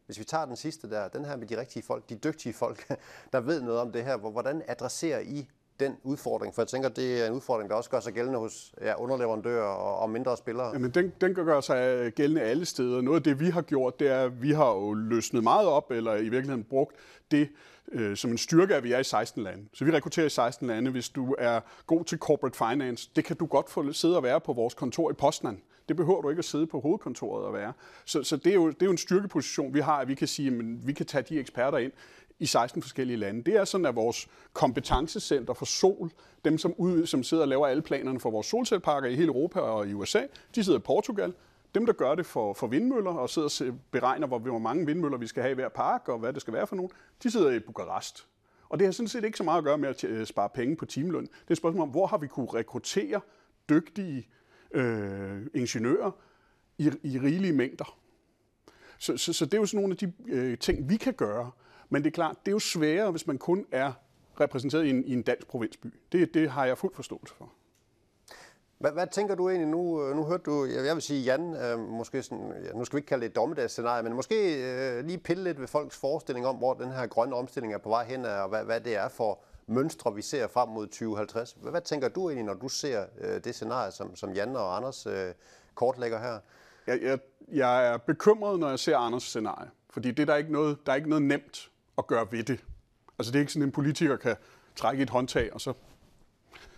Hvis vi tager den sidste der, den her med de rigtige folk, de dygtige folk, der ved noget om det her, hvordan adresserer I den udfordring? For jeg tænker, det er en udfordring, der også gør sig gældende hos ja, underleverandører og, og mindre spillere. Jamen, den, den gør sig øh, gældende alle steder. Noget af det, vi har gjort, det er, at vi har jo løsnet meget op, eller i virkeligheden brugt det øh, som en styrke, at vi er i 16 lande. Så vi rekrutterer i 16 lande. Hvis du er god til corporate finance, det kan du godt få sidde og være på vores kontor i Postland. Det behøver du ikke at sidde på hovedkontoret og være. Så, så det, er jo, det er jo en styrkeposition, vi har, at vi kan sige, at vi kan tage de eksperter ind i 16 forskellige lande. Det er sådan, at vores kompetencecenter for sol, dem som, ud, som sidder og laver alle planerne for vores solcelleparker i hele Europa og i USA, de sidder i Portugal. Dem, der gør det for, for vindmøller og sidder og beregner, hvor, hvor mange vindmøller vi skal have i hver park og hvad det skal være for nogen, de sidder i Bukarest. Og det har sådan set ikke så meget at gøre med at øh, spare penge på timeløn. Det er et spørgsmål om, hvor har vi kunne rekruttere dygtige øh, ingeniører i, i rigelige mængder. Så, så, så det er jo sådan nogle af de øh, ting, vi kan gøre. Men det er klart, det er jo sværere, hvis man kun er repræsenteret i en, i en dansk provinsby. Det, det har jeg fuld forståelse for. Hvad, hvad tænker du egentlig nu? Øh, nu hørte du, jeg vil sige Jan, øh, måske sådan, ja, nu skal vi ikke kalde det et dommedagsscenarie, men måske øh, lige pille lidt ved folks forestilling om, hvor den her grønne omstilling er på vej hen, og hvad, hvad det er for mønstre, vi ser frem mod 2050. Hvad, hvad tænker du egentlig, når du ser øh, det scenarie, som, som Jan og Anders øh, kortlægger her? Jeg, jeg, jeg er bekymret, når jeg ser Anders scenarie, fordi det der, er ikke noget, der er ikke noget nemt at gøre ved det. Altså det er ikke sådan, en politiker kan trække et håndtag, og så,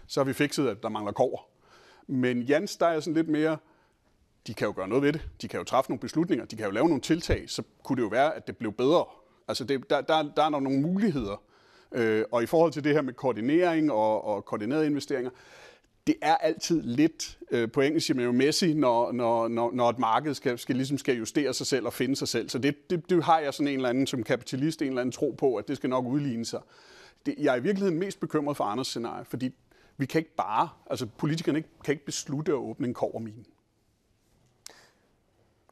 så har vi fikset, at der mangler kår. Men Jans, der er sådan lidt mere, de kan jo gøre noget ved det. De kan jo træffe nogle beslutninger. De kan jo lave nogle tiltag. Så kunne det jo være, at det blev bedre. Altså det, der, der, der er nogle muligheder. Øh, og i forhold til det her med koordinering og, og koordinerede investeringer, det er altid lidt, øh, på engelsk siger man jo messy, når, når, når, når et marked skal, skal, ligesom skal justere sig selv og finde sig selv. Så det, det, det har jeg sådan en eller anden som kapitalist, en eller anden tro på, at det skal nok udligne sig. Det, jeg er i virkeligheden mest bekymret for Anders scenarie, fordi vi kan ikke bare, altså politikerne kan ikke beslutte at åbne en kovermine.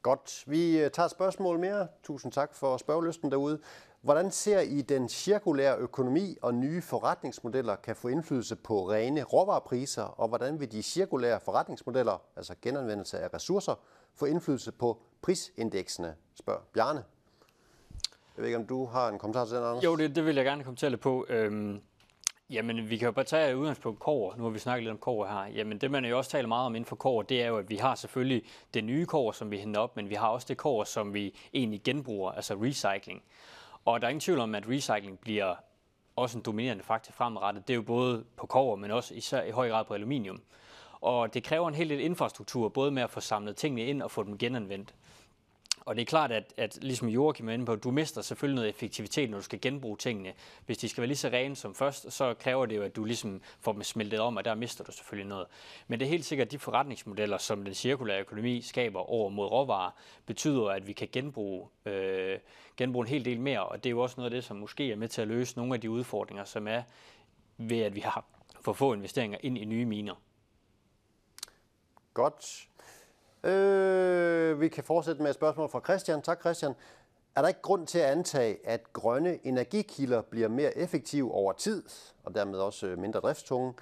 Godt. Vi øh, tager et spørgsmål mere. Tusind tak for spørgelysten derude. Hvordan ser I den cirkulære økonomi og nye forretningsmodeller kan få indflydelse på rene råvarepriser, og hvordan vil de cirkulære forretningsmodeller, altså genanvendelse af ressourcer, få indflydelse på prisindeksene, spørger Bjarne. Jeg ved ikke, om du har en kommentar til den, Anders? Jo, det, det vil jeg gerne kommentere lidt på. Øhm, jamen, vi kan jo bare tage udgangspunkt kover. Nu har vi snakket lidt om kover her. Jamen, det man jo også taler meget om inden for kover, det er jo, at vi har selvfølgelig det nye kover, som vi henter op, men vi har også det kover, som vi egentlig genbruger, altså recycling. Og der er ingen tvivl om, at recycling bliver også en dominerende faktor fremadrettet. Det er jo både på kover, men også især i høj grad på aluminium. Og det kræver en hel del infrastruktur, både med at få samlet tingene ind og få dem genanvendt. Og det er klart, at, at ligesom Joachim er inde på, du mister selvfølgelig noget effektivitet, når du skal genbruge tingene. Hvis de skal være lige så rene som først, så kræver det jo, at du ligesom får dem smeltet om, og der mister du selvfølgelig noget. Men det er helt sikkert, at de forretningsmodeller, som den cirkulære økonomi skaber over mod råvarer, betyder, at vi kan genbruge, øh, genbruge en hel del mere. Og det er jo også noget af det, som måske er med til at løse nogle af de udfordringer, som er ved, at vi har for få investeringer ind i nye miner. Godt. Øh, vi kan fortsætte med et spørgsmål fra Christian. Tak Christian. Er der ikke grund til at antage, at grønne energikilder bliver mere effektive over tid, og dermed også øh, mindre driftstunge,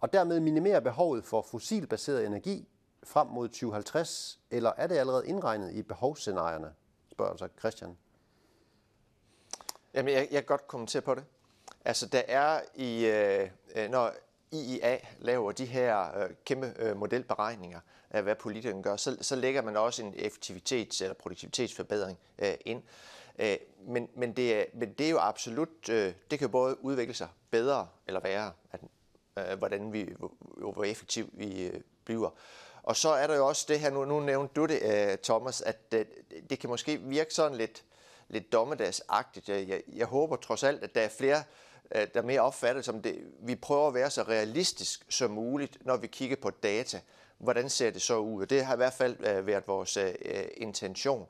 og dermed minimere behovet for fossilbaseret energi frem mod 2050, eller er det allerede indregnet i behovsscenarierne, spørger altså Christian. Jamen, jeg, jeg kan godt kommentere på det. Altså, der er i, øh, øh når IIA laver de her øh, kæmpe øh, modelberegninger af, hvad politikerne gør, så, så lægger man også en effektivitets- eller produktivitetsforbedring øh, ind. Øh, men, men, det er, men det er jo absolut, øh, det kan både udvikle sig bedre eller værre, at, øh, hvordan vi, hvor, hvor effektiv vi øh, bliver. Og så er der jo også det her, nu, nu nævnte du det, øh, Thomas, at det, det kan måske virke sådan lidt, lidt dommedagsagtigt. Jeg, jeg, jeg håber trods alt, at der er flere øh, der mere opfattet som det. Vi prøver at være så realistisk som muligt, når vi kigger på data. Hvordan ser det så ud? Og det har i hvert fald øh, været vores øh, øh intention.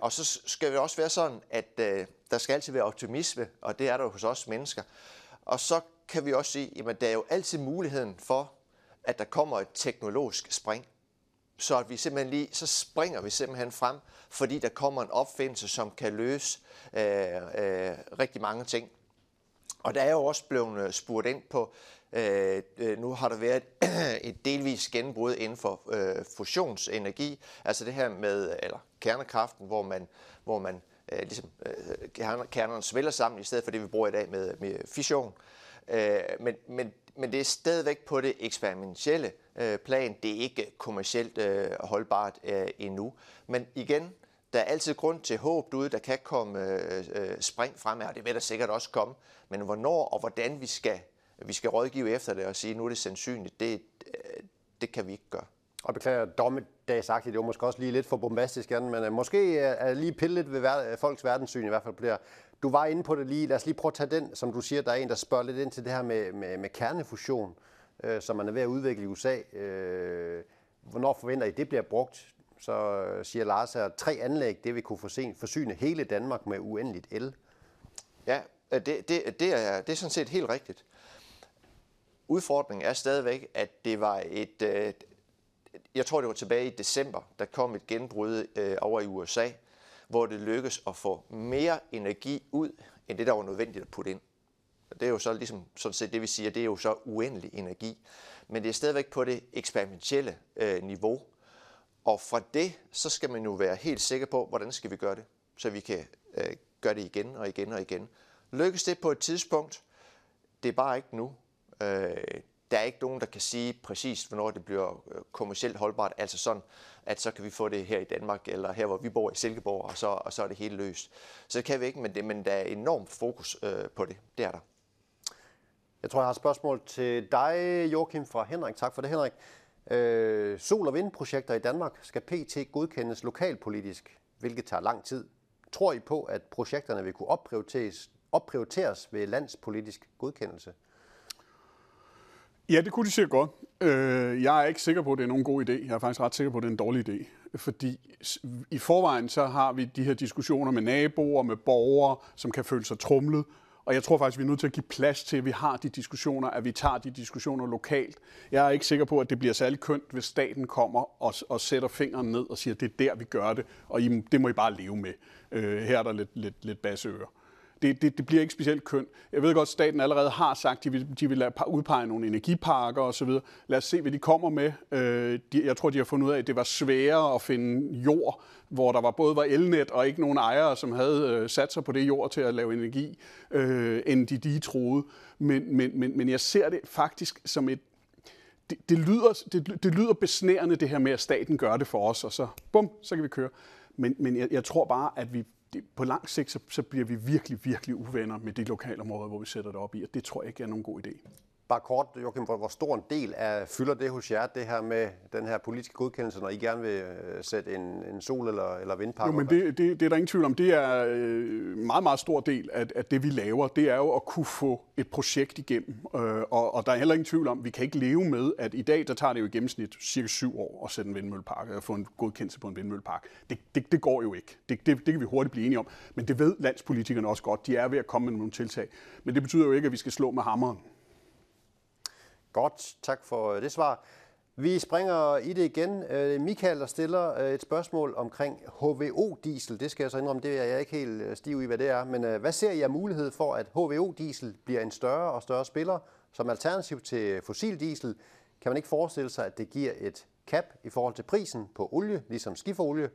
Og så skal det også være sådan, at der skal altid være optimisme, og det er der hos os mennesker. Og så kan vi også sige, at der er jo altid muligheden for, at der kommer et teknologisk spring. Så at vi simpelthen lige, så springer vi simpelthen frem, fordi der kommer en opfindelse, som kan løse øh, øh, rigtig mange ting. Og der er jo også blevet øh, spurgt ind på, øh, øh, nu har der været et delvis genbrud inden for øh, fusionsenergi, altså det her med, eller kernekraften, hvor man, hvor man øh, ligesom, øh, kernerne svælger sammen, i stedet for det, vi bruger i dag med, med fission. Øh, men, men, men det er stadigvæk på det eksperimentelle øh, plan. Det er ikke kommercielt øh, holdbart øh, endnu. Men igen, der er altid grund til håb derude, der kan komme øh, øh spring frem og det vil der sikkert også komme. Men hvornår og hvordan vi skal, vi skal rådgive efter det og sige, nu er det sandsynligt, det, øh, det kan vi ikke gøre. Og beklager dommedagsagtigt, det var måske også lige lidt for bombastisk, Jan, men øh, måske er lige pille lidt ved folks verdenssyn i hvert fald på det her. Du var inde på det lige, lad os lige prøve at tage den, som du siger, der er en, der spørger lidt ind til det her med, med, med kernefusion, øh, som man er ved at udvikle i USA. Øh, hvornår forventer I, det bliver brugt? så øh, siger Lars, at tre anlæg, det vil kunne forsyne hele Danmark med uendeligt el. Ja, øh, det, det, det, er, det er sådan set helt rigtigt. Udfordringen er stadigvæk, at det var et, øh, jeg tror det var tilbage i december, der kom et genbrud øh, over i USA, hvor det lykkes at få mere energi ud, end det der var nødvendigt at putte ind. Det er jo så ligesom sådan set det, vi siger, det er jo så uendelig energi. Men det er stadigvæk på det eksperimentelle øh, niveau, og fra det, så skal man jo være helt sikker på, hvordan skal vi gøre det, så vi kan øh, gøre det igen og igen og igen. Lykkes det på et tidspunkt? Det er bare ikke nu. Øh, der er ikke nogen, der kan sige præcis, hvornår det bliver øh, kommercielt holdbart. Altså sådan, at så kan vi få det her i Danmark, eller her, hvor vi bor i Silkeborg, og så, og så er det helt løst. Så det kan vi ikke, men, det, men der er enormt fokus øh, på det. Det er der. Jeg tror, jeg har et spørgsmål til dig, Joachim fra Henrik. Tak for det, Henrik. Øh, sol- og vindprojekter i Danmark skal PT godkendes lokalpolitisk, hvilket tager lang tid. Tror I på, at projekterne vil kunne opprioriteres, opprioriteres ved landspolitisk godkendelse? Ja, det kunne de sikkert godt. Øh, jeg er ikke sikker på, at det er nogen god idé. Jeg er faktisk ret sikker på, at det er en dårlig idé. Fordi i forvejen så har vi de her diskussioner med naboer, med borgere, som kan føle sig trumlet, og jeg tror faktisk, vi er nødt til at give plads til, at vi har de diskussioner, at vi tager de diskussioner lokalt. Jeg er ikke sikker på, at det bliver særlig kønt, hvis staten kommer og, og sætter fingeren ned og siger, at det er der, vi gør det, og I, det må I bare leve med. Øh, her er der lidt, lidt, lidt basseører det, det, det bliver ikke specielt kønt. Jeg ved godt, at staten allerede har sagt, at de vil, de vil udpege nogle energiparker osv. Lad os se, hvad de kommer med. Øh, de, jeg tror, de har fundet ud af, at det var sværere at finde jord, hvor der var både var elnet og ikke nogen ejere, som havde øh, sat sig på det jord til at lave energi, øh, end de de troede. Men, men, men, men jeg ser det faktisk som et det, det, lyder, det, det lyder besnærende, det her med, at staten gør det for os, og så bum, så kan vi køre. Men, men jeg, jeg tror bare, at vi det, på lang sigt, så, så bliver vi virkelig, virkelig uvenner med de lokale områder, hvor vi sætter det op i, og det tror jeg ikke er nogen god idé. Bare kort, Joachim, hvor stor en del af, fylder det hos jer, det her med den her politiske godkendelse, når I gerne vil øh, sætte en, en sol- eller, eller vindpark Jo, men det, det, det er der ingen tvivl om. Det er en øh, meget, meget stor del af, af det, vi laver. Det er jo at kunne få et projekt igennem. Øh, og, og der er heller ingen tvivl om, vi kan ikke leve med, at i dag, der tager det jo i gennemsnit cirka syv år at sætte en vindmøllepark, og få en godkendelse på en vindmøllepark. Det, det, det går jo ikke. Det, det, det kan vi hurtigt blive enige om. Men det ved landspolitikerne også godt. De er ved at komme med nogle tiltag. Men det betyder jo ikke, at vi skal slå med hammeren. Godt, tak for øh, det svar. Vi springer i det igen. Øh, Michael, der stiller øh, et spørgsmål omkring HVO-diesel. Det skal jeg så indrømme, det er jeg ikke helt stiv i, hvad det er. Men hvad ser I af mulighed for, at HVO-diesel bliver en større og større spiller som alternativ til fossil diesel? Kan man ikke forestille sig, at det giver et cap i forhold til prisen på olie, ligesom skiferolie?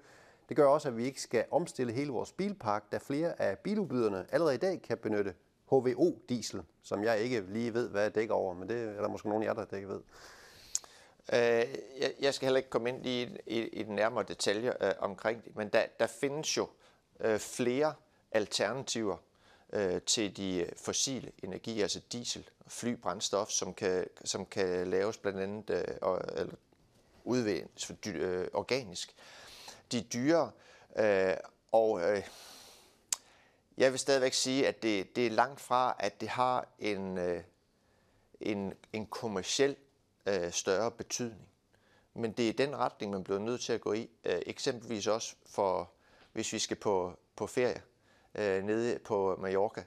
Det gør også, at vi ikke skal omstille hele vores bilpark, da flere af biludbyderne allerede i dag kan benytte HVO-diesel, som jeg ikke lige ved, hvad jeg dækker over, men det er der måske nogen af jer, der ikke ved. Øh, jeg skal heller ikke komme ind i, i, i den nærmere detaljer øh, omkring det, men der, der findes jo øh, flere alternativer øh, til de fossile energier, altså diesel og flybrændstof, som kan, som kan laves blandt andet øh, eller udvindes øh, organisk. De er dyre, øh, og øh, jeg vil stadigvæk sige, at det, det er langt fra, at det har en, øh, en, en kommersiel øh, større betydning. Men det er den retning, man bliver nødt til at gå i. Øh, eksempelvis også for, hvis vi skal på, på ferie øh, nede på Mallorca,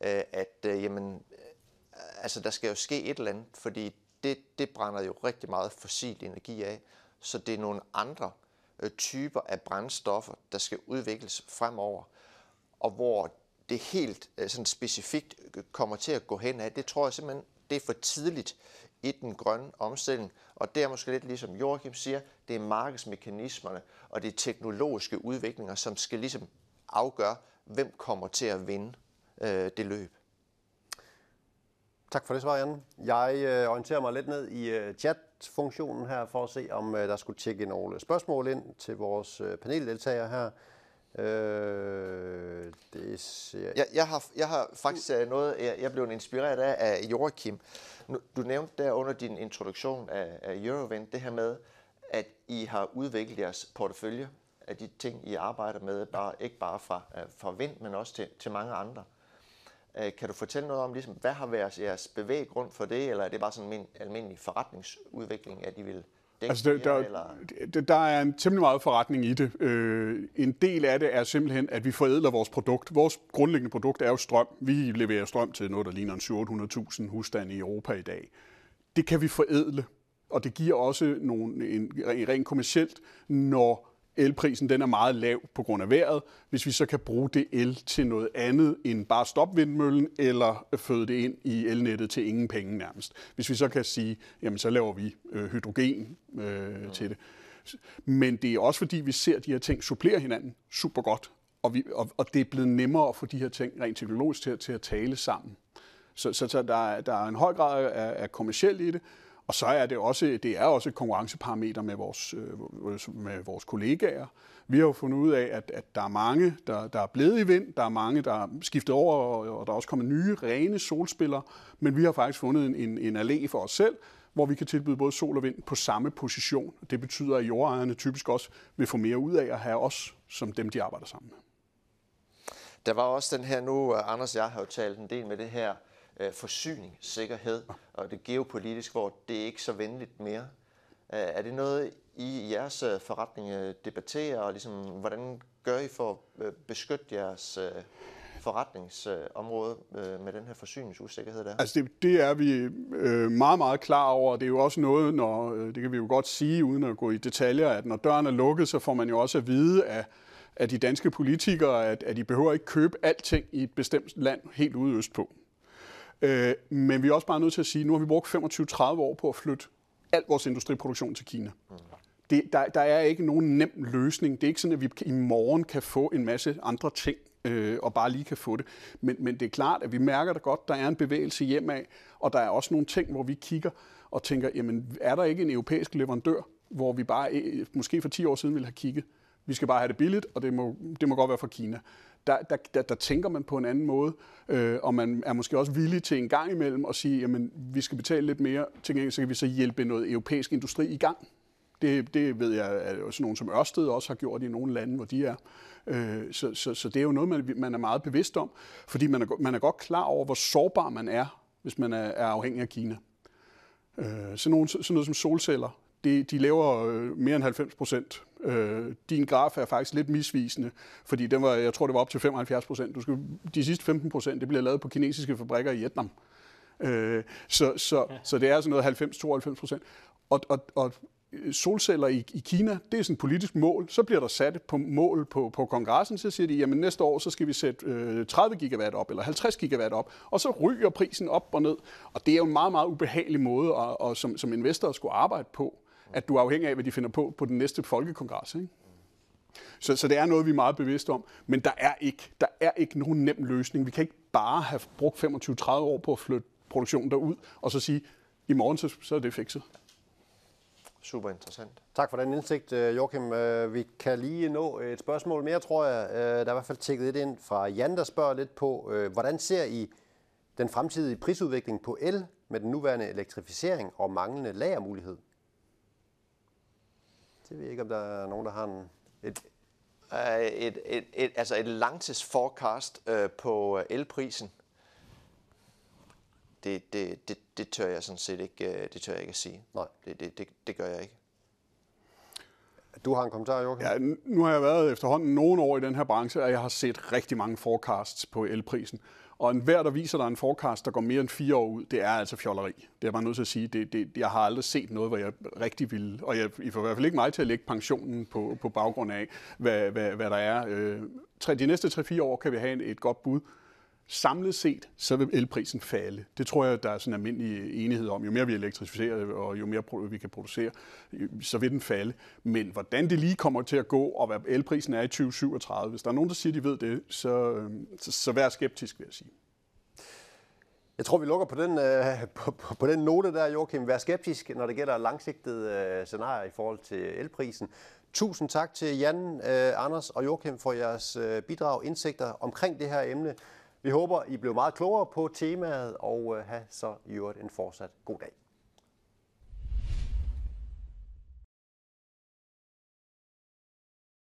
øh, at øh, jamen, øh, altså, der skal jo ske et eller andet, fordi det, det brænder jo rigtig meget fossil energi af. Så det er nogle andre øh, typer af brændstoffer, der skal udvikles fremover og hvor det helt øh, sådan specifikt øh, kommer til at gå hen af, det tror jeg simpelthen, det er for tidligt i den grønne omstilling. Og det er måske lidt ligesom Joachim siger, det er markedsmekanismerne og de teknologiske udviklinger, som skal ligesom afgøre, hvem kommer til at vinde øh, det løb. Tak for det svar, Jan. Jeg øh, orienterer mig lidt ned i øh, chat-funktionen her for at se, om øh, der skulle tjekke nogle spørgsmål ind til vores øh, paneldeltagere her. Øh, det ser... jeg, jeg, har, jeg har faktisk uh, noget, jeg, jeg blev inspireret af, af Joachim. Du nævnte der under din introduktion af, af Eurovent det her med, at I har udviklet jeres portefølje af de ting, I arbejder med, bare, ikke bare fra, øh, fra vind, men også til, til mange andre. Øh, kan du fortælle noget om, ligesom, hvad har været jeres bevæggrund for det, eller er det bare sådan en almindelig forretningsudvikling, at I vil Altså, der, der, der, der er en temmelig meget forretning i det. Øh, en del af det er simpelthen, at vi forædler vores produkt. Vores grundlæggende produkt er jo strøm. Vi leverer strøm til noget, der ligner en 700.000 husstande i Europa i dag. Det kan vi forædle, og det giver også nogle, en, en rent kommercielt, når elprisen den er meget lav på grund af vejret, hvis vi så kan bruge det el til noget andet end bare stopvindmøllen, eller føde det ind i elnettet til ingen penge nærmest. Hvis vi så kan sige, jamen så laver vi øh, hydrogen øh, ja. til det. Men det er også fordi, vi ser de her ting supplere hinanden super godt, og, vi, og, og det er blevet nemmere at få de her ting rent teknologisk til, til at tale sammen. Så, så, så der, er, der er en høj grad af, af kommersiel i det, og så er det også, det er også et konkurrenceparameter med vores, øh, med vores kollegaer. Vi har jo fundet ud af, at, at der er mange, der, der er blevet i vind, der er mange, der er skiftet over, og der er også kommet nye, rene solspillere, men vi har faktisk fundet en, en, en allé for os selv, hvor vi kan tilbyde både sol og vind på samme position. Det betyder, at jordejerne typisk også vil få mere ud af at have os som dem, de arbejder sammen med. Der var også den her nu, Anders og jeg har jo talt en del med det her øh, forsyningssikkerhed og det geopolitisk, hvor det er ikke så venligt mere. Øh, er det noget, I jeres øh, forretning øh, debatterer, og ligesom, hvordan gør I for at øh, beskytte jeres øh, forretningsområde med den her forsyningsusikkerhed der? Altså det, det er vi meget, meget klar over. Det er jo også noget, når, det kan vi jo godt sige, uden at gå i detaljer, at når døren er lukket, så får man jo også at vide, at af de danske politikere, at, at de behøver ikke købe alting i et bestemt land helt ude østpå. Øh, men vi er også bare nødt til at sige, at nu har vi brugt 25-30 år på at flytte al vores industriproduktion til Kina. Det, der, der er ikke nogen nem løsning. Det er ikke sådan, at vi i morgen kan få en masse andre ting øh, og bare lige kan få det. Men, men det er klart, at vi mærker da godt, der er en bevægelse hjemad, og der er også nogle ting, hvor vi kigger og tænker, jamen er der ikke en europæisk leverandør, hvor vi bare øh, måske for 10 år siden ville have kigget. Vi skal bare have det billigt, og det må, det må godt være fra Kina. Der, der, der, der tænker man på en anden måde, øh, og man er måske også villig til en gang imellem at sige, jamen vi skal betale lidt mere, til gengæld så kan vi så hjælpe noget europæisk industri i gang. Det, det ved jeg, at sådan nogen som Ørsted også har gjort i nogle lande, hvor de er. Øh, så, så, så det er jo noget, man, man er meget bevidst om, fordi man er, man er godt klar over, hvor sårbar man er, hvis man er, er afhængig af Kina. Øh, sådan, nogle, sådan noget som solceller, de, de laver øh, mere end 90 procent. Øh, din graf er faktisk lidt misvisende, fordi den var, jeg tror, det var op til 75 procent. De sidste 15 procent, det bliver lavet på kinesiske fabrikker i Vietnam. Øh, så, så, ja. så det er sådan noget 90-92 procent. Og, og, og solceller i, i Kina, det er sådan et politisk mål. Så bliver der sat på mål på, på kongressen, så siger de, jamen næste år, så skal vi sætte øh, 30 gigawatt op, eller 50 gigawatt op, og så ryger prisen op og ned. Og det er jo en meget, meget ubehagelig måde at, at, som, som investor at skulle arbejde på, at du er afhængig af, hvad de finder på på den næste folkekongres. Ikke? Så, så det er noget, vi er meget bevidste om. Men der er ikke, der er ikke nogen nem løsning. Vi kan ikke bare have brugt 25-30 år på at flytte produktionen derud, og så sige, i morgen så, så er det fikset super interessant. Tak for den indsigt, øh, Joachim. Øh, vi kan lige nå et spørgsmål mere, tror jeg. Øh, der er i hvert fald tækket lidt ind fra Jan, der spørger lidt på, hvordan ser I den fremtidige prisudvikling på el med den nuværende elektrificering og manglende lagermulighed? Det ved jeg ikke, om der er nogen, der har en, et, et, et, et, altså et langtidsforecast øh, på elprisen. Det, det, det, det tør jeg sådan set ikke, øh, det tør jeg ikke at sige. Nej. Det, det, det, det gør jeg ikke. Du har en kommentar, Joachim? Ja, nu har jeg været efterhånden nogle år i den her branche, og jeg har set rigtig mange forecasts på elprisen. Og enhver, der viser dig en forecast, der går mere end fire år ud, det er altså fjolleri. Det er bare nødt til at sige. Det, det, jeg har aldrig set noget, hvor jeg rigtig ville. og jeg, I får i hvert fald ikke mig til at lægge pensionen på, på baggrund af, hvad, hvad, hvad der er. Øh, de næste 3-4 år kan vi have et godt bud samlet set, så vil elprisen falde. Det tror jeg, der er sådan en almindelig enighed om. Jo mere vi elektrificerer, og jo mere vi kan producere, så vil den falde. Men hvordan det lige kommer til at gå, og hvad elprisen er i 2037, hvis der er nogen, der siger, de ved det, så, øhm, så, så vær skeptisk, vil jeg sige. Jeg tror, vi lukker på den, øh, på, på, på den note der, Joachim. Vær skeptisk, når det gælder langsigtede øh, scenarier i forhold til elprisen. Tusind tak til Jan, øh, Anders og Joachim for jeres øh, bidrag og indsigter omkring det her emne. Vi håber, I blev meget klogere på temaet, og øh, have så i øvrigt en fortsat god dag.